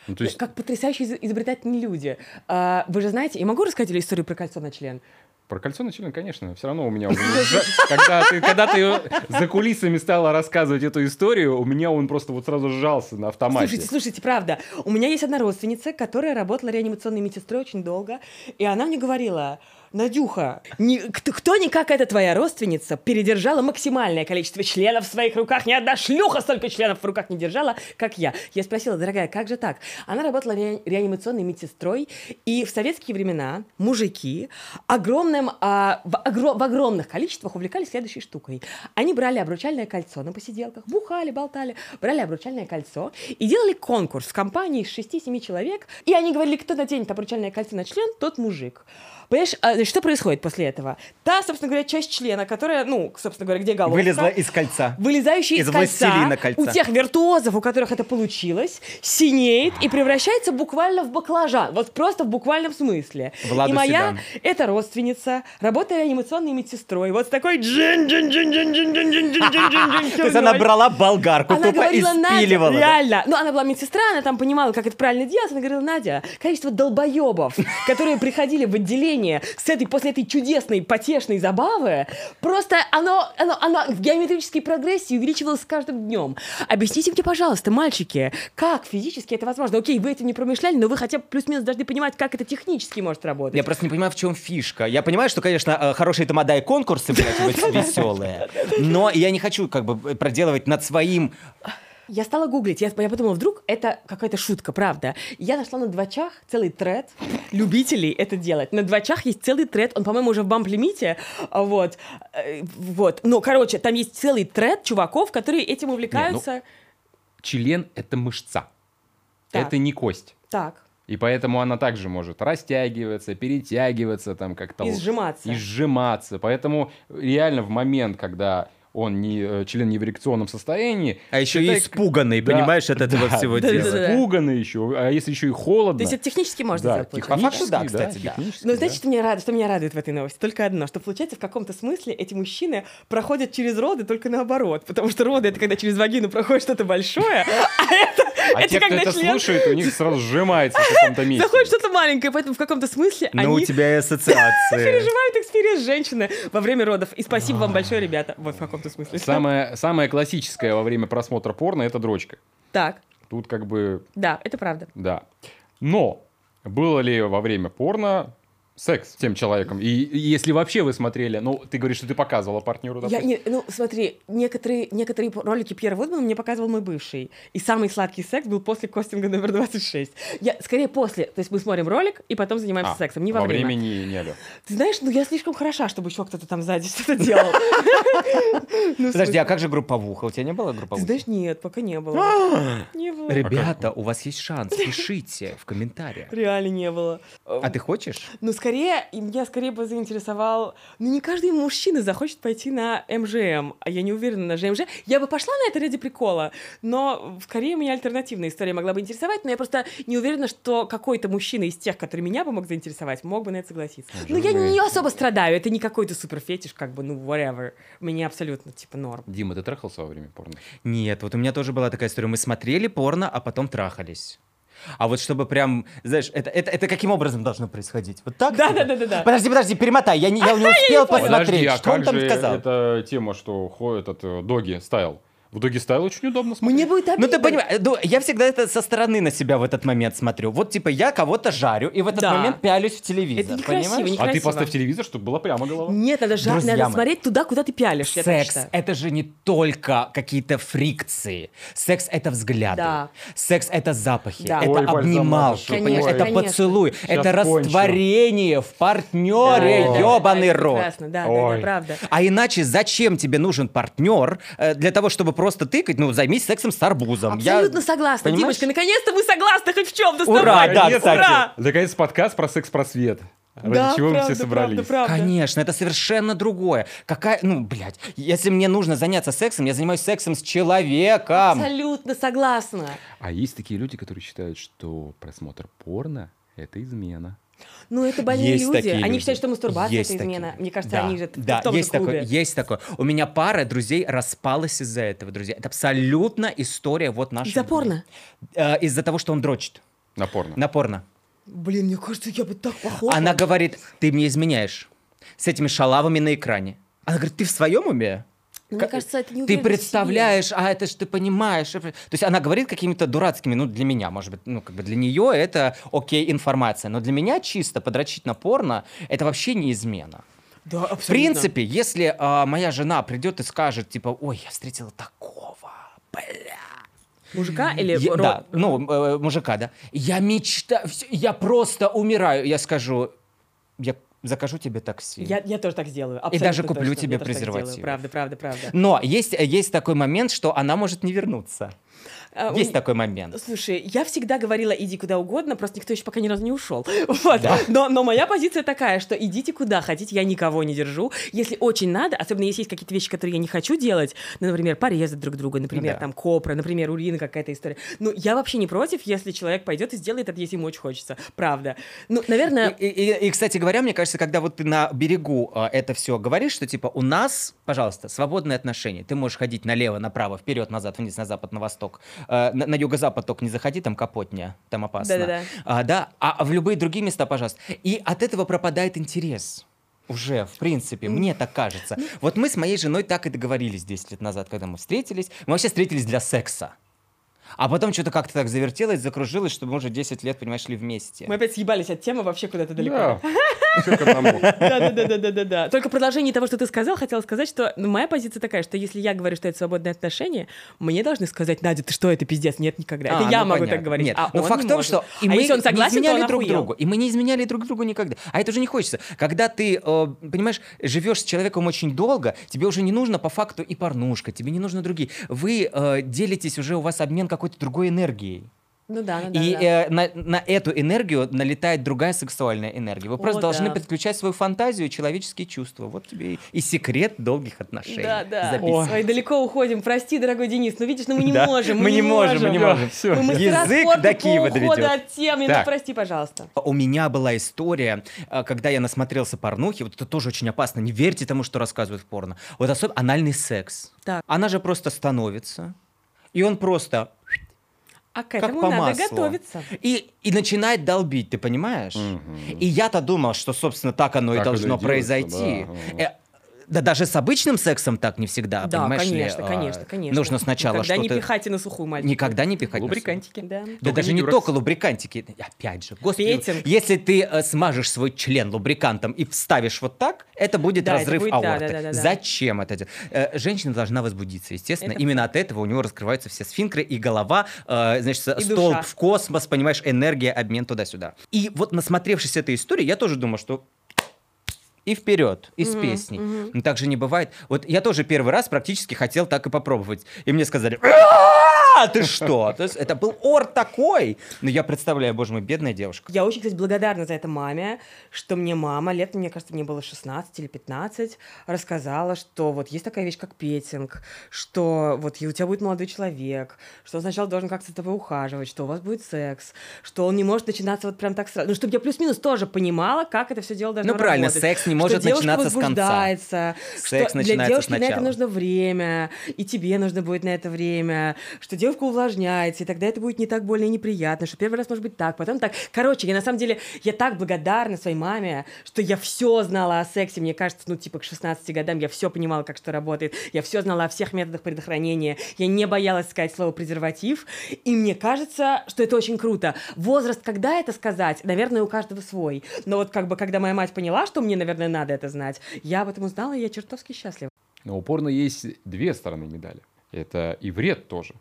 Ну, то есть Как потрясающие из- изобретательные люди. А, Вы же знаете, я могу рассказать или историю про кольцо на член? про кольцо на член, конечно, все равно у меня... Когда ты, когда ты за кулисами стала рассказывать эту историю, у меня он просто вот сразу сжался на автомате. Слушайте, слушайте, правда. У меня есть одна родственница, которая работала реанимационной медсестрой очень долго, и она мне говорила, Надюха, ни- кто, кто не как эта твоя родственница передержала максимальное количество членов в своих руках. Ни одна шлюха столько членов в руках не держала, как я. Я спросила, дорогая, как же так? Она работала ре- реанимационной медсестрой, и в советские времена мужики огромным, а, в, огро- в огромных количествах увлекались следующей штукой. Они брали обручальное кольцо на посиделках, бухали, болтали, брали обручальное кольцо и делали конкурс в компании из 6-7 человек, и они говорили, кто наденет обручальное кольцо на член, тот мужик. Понимаешь, а, значит, что происходит после этого? Та, собственно говоря, часть члена, которая, ну, собственно говоря, где головка, Вылезла из кольца. вылезающая из, Из кольца, кольца. у тех виртуозов, у которых это получилось, синеет и превращается буквально в баклажан. Вот просто в буквальном смысле. Владу и моя, Седан. эта родственница, работая анимационной медсестрой, вот с такой джин джин джин джин джин джин джин джин джин джин То есть она брала болгарку, она тупо говорила, Надя, испиливала. да? реально. Ну, она была медсестра, она там понимала, как это правильно делать. Она говорила, Надя, количество долбоебов, которые приходили в отделение с этой, после этой чудесной, потешной забавы, просто оно, оно, оно в геометрической прогрессии увеличивалось с каждым днем. Объясните мне, пожалуйста, мальчики, как физически это возможно? Окей, вы этим не промышляли, но вы хотя бы плюс-минус должны понимать, как это технически может работать. Я просто не понимаю, в чем фишка. Я понимаю, что, конечно, э, хорошие тамада и конкурсы, <laughs> блядь, веселые. Но я не хочу как бы проделывать над своим... Я стала гуглить, я, я подумала, вдруг это какая-то шутка, правда. Я нашла на двачах целый тред любителей это делать. На двачах есть целый тред, он, по-моему, уже в бамп-лимите, а, вот, Э, вот. Но, короче, там есть целый тред чуваков, которые этим увлекаются. Член – это мышца. Так. Это не кость. Так, И поэтому она также может растягиваться, перетягиваться, там как-то... и сжиматься. И сжиматься. Поэтому реально в момент, когда он не, э, член не в эрекционном состоянии... А еще считай, и испуганный, Да, понимаешь, от этого да, всего да, дела. да. Испуганный еще, а если еще и холодно... То есть это технически можно да, сделать? По факту, да, технически, кстати, да. технически, Но да. знаете, что меня, радует, что меня радует в этой новости? Только одно, что получается в каком-то смысле эти мужчины проходят через роды только наоборот, потому что роды это когда через вагину проходит что-то большое, а это, А это те, кто это член слушает, у них сразу сжимается в каком-то <laughs> месте. заходит что-то маленькое, поэтому в каком-то смысле Ну, у тебя и <laughs> ассоциации. переживают experience женщины во время родов. И спасибо вам большое, ребята. Вот в каком-то смысле. Самое, <laughs> самое классическое во время просмотра порно – это дрочка. Так, Тут как бы, да, это правда. да. Но было ли во время порно секс с тем человеком? И, и если вообще вы смотрели, ну, ты говоришь, что ты показывала партнеру, Я допустим. не, ну, смотри, некоторые, некоторые ролики Пьера Вудмана мне показывал мой бывший. И самый сладкий секс был после кастинга номер 26. Я, скорее, после. То есть мы смотрим ролик и потом занимаемся А, сексом. Не во, во время. время не, не алё. Ты знаешь, ну я слишком хороша, чтобы еще кто-то там сзади что-то делал. <laughs> Ну, Подожди, а как же групповуха? У тебя не было групповухи? знаешь, нет, пока не было. <gasps> Не было. Ребята, у вас есть шанс, пишите в комментариях. Реально не было. А ты хочешь? Ну, скорее, и меня скорее бы заинтересовал... Ну, не каждый мужчина захочет пойти на МЖМ, а я не уверена на ЖМЖ. Я бы пошла на это ради прикола, но скорее меня альтернативная история могла бы интересовать, но я просто не уверена, что какой-то мужчина из тех, который меня бы мог заинтересовать, мог бы на это согласиться. Ну, я не особо страдаю, это не какой-то супер фетиш, как бы, ну, whatever. Мне абсолютно, типа, норм. Дима, ты трахался во время порно? Нет, вот у меня тоже была такая история. Мы смотрели порно, а потом трахались. А вот чтобы прям, знаешь, это, это, это каким образом должно происходить? Вот так? Да, да, да, да, да. Подожди, подожди, перемотай, я не, я <laughs> не успел Подожди, посмотреть. а Что он там же сказал? эта тема, что этот э, доги стайл? В доги стайл очень удобно смотреть. Мне будет обидно. Ну ты понимаешь, ну, я всегда это со стороны на себя в этот момент смотрю. Вот типа я кого-то жарю и в этот Да. момент пялюсь в телевизор. Это некрасиво, понимаешь? не- А ты Некрасиво. поставь телевизор, чтобы была прямо голова. Нет, надо, жа- Друзья надо мои, смотреть туда, куда ты пялишь. Секс это же не только какие-то фрикции. Секс это взгляды. Да. Секс это запахи. Да. Это Ой, обнималки. понимаешь? ой. Это Конечно. поцелуй. это кончу. растворение в партнере. Да, Ебаный да, рот. Прекрасно, да, да, Ой. да, правда. А иначе зачем тебе нужен партнер э, для того, чтобы просто тыкать? Ну, займись сексом с арбузом. Я- Абсолютно согласна. Понимаешь? Димочка, наконец-то мы согласны хоть в чем-то с Ура, тобой. да, Наконец-то. кстати. Ура! Наконец подкаст про секс-просвет. Ради Да, чего мы правда, все собрались. Правда, правда. Конечно, это совершенно другое. Какая, ну, блядь, если мне нужно заняться сексом, я занимаюсь сексом с человеком. Абсолютно согласна. А есть такие люди, которые считают, что просмотр порно — это измена. Ну, это больные Есть люди. такие Они люди. считают, что мастурбация Есть это измена. такие. Мне кажется, Да, они же да, в том же есть клубе. такое, есть такое. У меня пара друзей распалась из-за этого, друзья. Это абсолютно история вот нашей. Из-за порно? Э, из-за того, что он дрочит На порно. на порно. Блин, мне кажется, я бы так похожа. Она говорит, ты мне изменяешь с этими шалавами на экране. Она говорит, ты в своем уме? Ну, Мне Как- кажется, это не Ты представляешь, а это ж ты понимаешь. То есть она говорит какими-то дурацкими, ну, для меня, может быть, ну, как бы для нее это окей информация, но для меня чисто подрочить на порно это вообще не измена. Да, абсолютно. В принципе, если а, моя жена придет и скажет, типа, ой, я встретила такого, бля. Мужика или Я- ро- да, ну, э, мужика, да. Я мечтаю, я просто умираю. Я скажу, я закажу тебе такси. Я, я тоже так сделаю. И даже куплю точно. тебе презервативы. Правда, правда, правда. Но есть, есть такой момент, что она может не вернуться. У Есть м- такой момент. Слушай, я всегда говорила, иди куда угодно, просто никто еще пока ни разу не ушел. <laughs> Вот. Но, но моя позиция такая, что идите куда хотите, я никого не держу. Если очень надо, особенно если есть какие-то вещи, которые я не хочу делать, ну, например, порезать друг друга, например, да. там копра, например, урина какая-то история. Ну, я вообще не против, если человек пойдет и сделает это, если ему очень хочется. Правда. Ну, наверное... И, и- и, кстати говоря, мне кажется, когда вот ты на берегу а, это все говоришь, что типа у нас, пожалуйста, свободные отношения. Ты можешь ходить налево, направо, вперед, назад, вниз, на запад, на восток. Э, на, на юго-запад только не заходи, там капотня, там опасно. Да-да-да. А, да, а в любые другие места, пожалуйста. И от этого пропадает интерес. Уже, в принципе, мне так кажется. Вот мы с моей женой так и договорились 10 лет назад, когда мы встретились. Мы вообще встретились для секса. А потом что-то как-то так завертелось, закружилось, что мы уже 10 лет, понимаешь, шли вместе. Мы опять съебались от темы вообще куда-то далеко. Да. <laughs> Всё к одному. Да-да-да-да-да-да. Только продолжение того, что ты сказал, хотела сказать, что ну, моя позиция такая, что если я говорю, что это свободные отношения, мне должны сказать, Надя, ты что, это пиздец? Нет, никогда. А, Это я ну, могу так говорить. Нет, а но он факт в том, что и а мы не изменяли друг другу. И мы не изменяли друг другу никогда. А это уже не хочется. Когда ты, э, понимаешь, живешь с человеком очень долго, тебе уже не нужно по факту и порнушка, тебе не нужно другие. Вы э, делитесь уже, у вас обмен какой-то другой энергией. Ну да, ну да. и да. э, на, на эту энергию налетает другая сексуальная энергия. Вы О, просто должны да. подключать свою фантазию и человеческие чувства. Вот тебе и, и секрет долгих отношений. Да, да. Ой, далеко уходим. Прости, дорогой Денис. Ну, видишь, ну мы не Да, можем. мы не можем, мы не можем. Всё. Мы Язык до Киева доведёт. от темы. Ну, Так. прости, пожалуйста. У меня была история, э, когда я насмотрелся порнухи, вот это тоже очень опасно, не верьте тому, что рассказывают в порно. Вот особенно анальный секс. Так. Она же просто становится, и он просто А к как этому по надо маслу. готовиться. И, и начинает долбить, ты понимаешь? Мгм. И я-то думал, что, собственно, так оно и Так должно и делается, произойти. да. Э, Да даже с обычным сексом так не всегда, Да, понимаешь ли? конечно, А, конечно, конечно. Нужно сначала Никогда не что-то... пихайте на сухую, мальчик. Никогда не пихать. на Лубрикантики. Да. Да даже не не только лубрикантики. Опять же, господи, Петинг. если ты э, смажешь свой член лубрикантом и вставишь вот так, это будет Да, это разрыв будет- да, аорты. да, да, да, да. Зачем это делать? Э, Женщина должна возбудиться, естественно. Это Именно от этого у него раскрываются все сфинктеры и голова, э, значит, И столб душа. в космос, понимаешь, энергия, обмен туда-сюда. И вот насмотревшись этой истории, я тоже думал, что и вперед, из Мгм, песни. мгм. Но так же не бывает. Вот я тоже первый раз практически хотел так и попробовать. И мне сказали, «А, да, ты что? То есть это был ор такой. Ну, я представляю, боже мой, бедная девушка. Я очень, кстати, благодарна за это маме, что мне мама, лет, мне кажется, мне было 16 или 15, рассказала, что вот есть такая вещь, как петинг, что вот у тебя будет молодой человек, что он сначала должен как-то с тобой ухаживать, что у вас будет секс, что он не может начинаться вот прям так сразу. Ну, чтобы я плюс-минус тоже понимала, как это все дело должно Ну, правильно, работать. секс не может что начинаться с конца. Секс что начинается для девушки на это сначала. нужно время, и тебе нужно будет на это время, что девушка увлажняется, и тогда это будет не так больно и неприятно, что первый раз может быть так, потом так. Короче, я на самом деле, я так благодарна своей маме, что я все знала о сексе, мне кажется, ну, типа, к 16 годам я все понимала, как что работает, я все знала о всех методах предохранения, я не боялась сказать слово презерватив, и мне кажется, что это очень круто. Возраст, когда это сказать, наверное, у каждого свой, но вот как бы, когда моя мать поняла, что мне, наверное, надо это знать, я об этом узнала, и я чертовски счастлива. Но у порно есть две стороны медали. Это и вред тоже.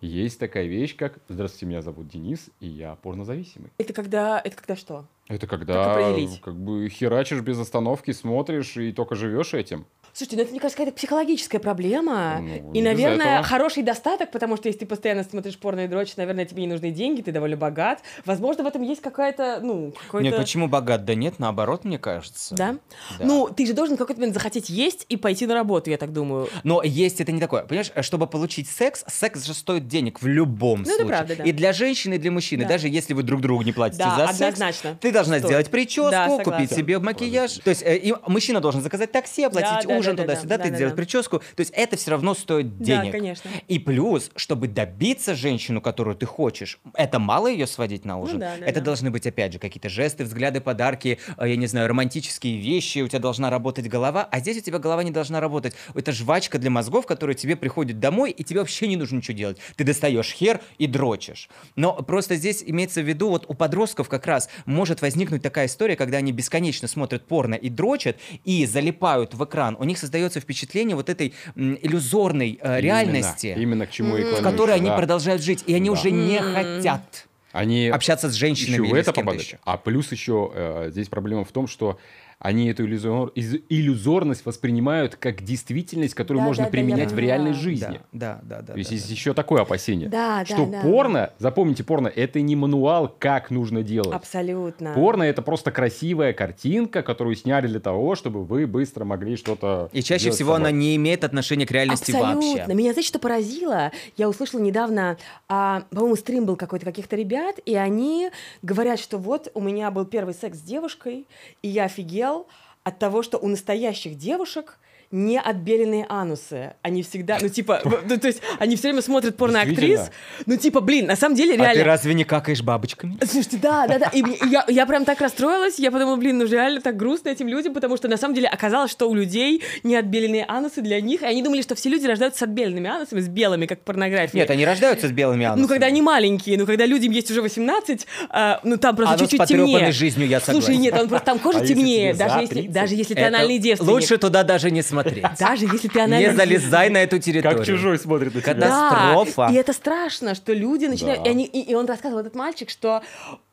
Есть такая вещь, как «Здравствуйте, меня зовут Денис, и я порнозависимый». Это когда, это когда что? Это когда как бы херачишь без остановки, смотришь и только живешь этим. Слушайте, ну это, мне кажется, какая-то психологическая проблема. Ну, и, наверное, этого. хороший достаток, потому что если ты постоянно смотришь порно и дрочишь, наверное, тебе не нужны деньги, ты довольно богат. Возможно, в этом есть какая-то, ну, какой-то... Нет, почему богат? Да нет, наоборот, мне кажется. Да? Да. Ну, ты же должен в какой-то момент захотеть есть и пойти на работу, я так думаю. Но есть это не такое. Понимаешь, чтобы получить секс, секс же стоит денег в любом Ну, это случае. правда, да. И для женщины, и для мужчины. Да. Даже если вы друг другу не платите Да, за секс, однозначно. ты должна Стоит. сделать прическу, Да, согласна. купить себе макияж. То есть э, и мужчина должен заказать такси, оплатить Да, да, ужин да, да, туда-сюда, да, ты да, сделать да. прическу. То есть это все равно стоит Да, денег. конечно. И плюс, чтобы добиться женщину, которую ты хочешь, это мало ее сводить на ужин. Ну да, да, это да. должны быть, опять же, какие-то жесты, взгляды, подарки, э, я не знаю, романтические вещи, у тебя должна работать голова, а здесь у тебя голова не должна работать. Это жвачка для мозгов, которая тебе приходит домой, и тебе вообще не нужно ничего делать. Ты достаешь хер и дрочишь. Но просто здесь имеется в виду, вот у подростков как раз может возникнуть такая история, когда они бесконечно смотрят порно и дрочат, и залипают в экран. У них создается впечатление вот этой м, иллюзорной э, реальности, Именно, именно к чему и в которой они да. продолжают жить, и они Да. уже не хотят Они общаться с женщинами еще или это с еще. А плюс еще э, здесь проблема в том, что они эту иллюзор- из- иллюзорность воспринимают как действительность, которую Да, можно да, да, применять в реальной поняла. жизни. Да, да, да. То есть да, есть да. еще такое опасение. Да, да, что да. порно, запомните, порно это не мануал, как нужно делать. Абсолютно. Порно это просто красивая картинка, которую сняли для того, чтобы вы быстро могли что-то. И чаще всего она не имеет отношения к реальности Абсолютно. вообще. Меня, знаете, что поразило? Я услышала недавно, а, по-моему, стрим был какой-то каких-то ребят, и они говорят, что вот у меня был первый секс с девушкой, и я офигел от того, что у настоящих девушек не отбеленные анусы. Они всегда, ну, типа, ну, то есть они все время смотрят порноактрис. Ну, типа, блин, на самом деле, А реально... ты разве не какаешь бабочками? Слушайте, да, да, да. И я, я прям так расстроилась. Я подумала, блин, ну реально так грустно этим людям, потому что на самом деле оказалось, что у людей не отбеленные анусы для них. И они думали, что все люди рождаются с отбеленными анусами, с белыми, как в порнографии. Нет, они рождаются с белыми анусами. Ну, когда они маленькие, ну, когда людям есть уже 18, а, ну, там просто чуть-чуть потрепанный темнее. жизнью, я Слушай, согласен. нет, он просто там кожа А если темнее, тебе даже если, 30? даже если ты анальный девственник. Лучше туда даже не смотреть. <laughs> Даже если ты анальный Не залезай на эту территорию. Как чужой смотрит на тебя. Катастрофа. Да, и это страшно, что люди начинают... Да. И, они, и, и он рассказывал, этот мальчик, что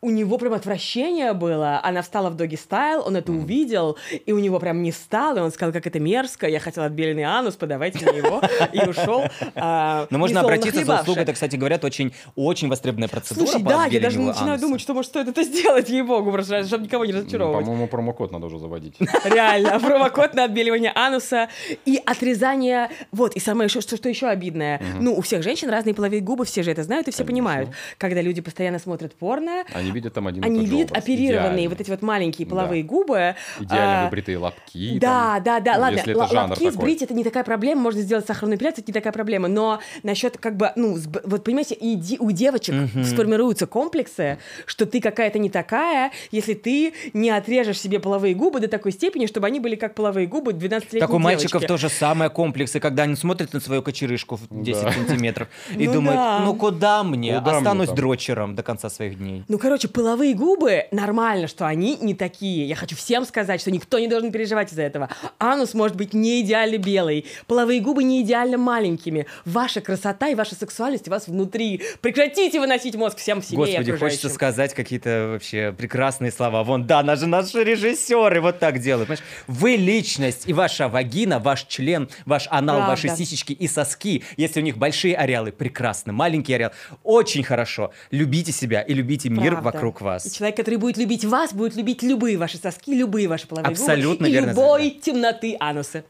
у него прям отвращение было. Она встала в доги стайл, он это увидел, и у него прям не стало. И он сказал, как это мерзко, я хотел отбеленный анус, подавайте мне его. И ушел. а, Но можно обратиться за услугой. Это, кстати, говорят, очень, очень востребованная процедура Слушай, да, я даже начинаю думать, что может стоит это сделать, ей-богу, просто, чтобы никого не Ну, разочаровывать. По-моему, промокод надо уже заводить. <laughs> Реально, промокод на отбеливание ануса и отрезание. Вот, и самое еще, что, что еще обидное. Ну, у всех женщин разные половые губы, все же это знают и все понимают. Когда люди постоянно смотрят порно, Они видят там один и они тот же видят образ. оперированные Идеальный. вот эти вот маленькие Да. половые губы. Идеально а, выбритые лобки. Да, там, да, да, ладно, Если это л- жанр лобки такой. сбрить это не такая проблема, можно сделать сахарную эпиляцию, это не такая проблема, но насчет как бы, ну, сб- вот понимаете, и де- у девочек сформируются комплексы, что ты какая-то не такая, если ты не отрежешь себе половые губы до такой степени, чтобы они были как половые губы 12-летней Так у мальчиков девочки. то же самое комплексы, когда они смотрят на свою кочерышку в 10 Да. сантиметров <laughs> и Ну думают, да. ну куда мне? Куда Останусь там?» дрочером до конца своих дней. Ну, короче, половые губы нормально, что они не такие. Я хочу всем сказать, что никто не должен переживать из-за этого. Анус может быть не идеально белый, половые губы не идеально маленькими. Ваша красота и ваша сексуальность у вас внутри. Прекратите выносить мозг всем в себе и Господи, хочется окружающим. сказать какие-то вообще прекрасные слова. Вон, да, наши, наши режиссеры вот так делают. Понимаешь? Вы личность, и ваша вагина вагина, ваш член, ваш анал, Правда. ваши сисечки и соски. Если у них большие ареалы, прекрасно. Маленький ареал, очень хорошо. Любите себя и любите мир Правда. вокруг вас. И человек, который будет любить вас, будет любить любые ваши соски, любые ваши половые губы Абсолютно и верно, любой темноты ануса.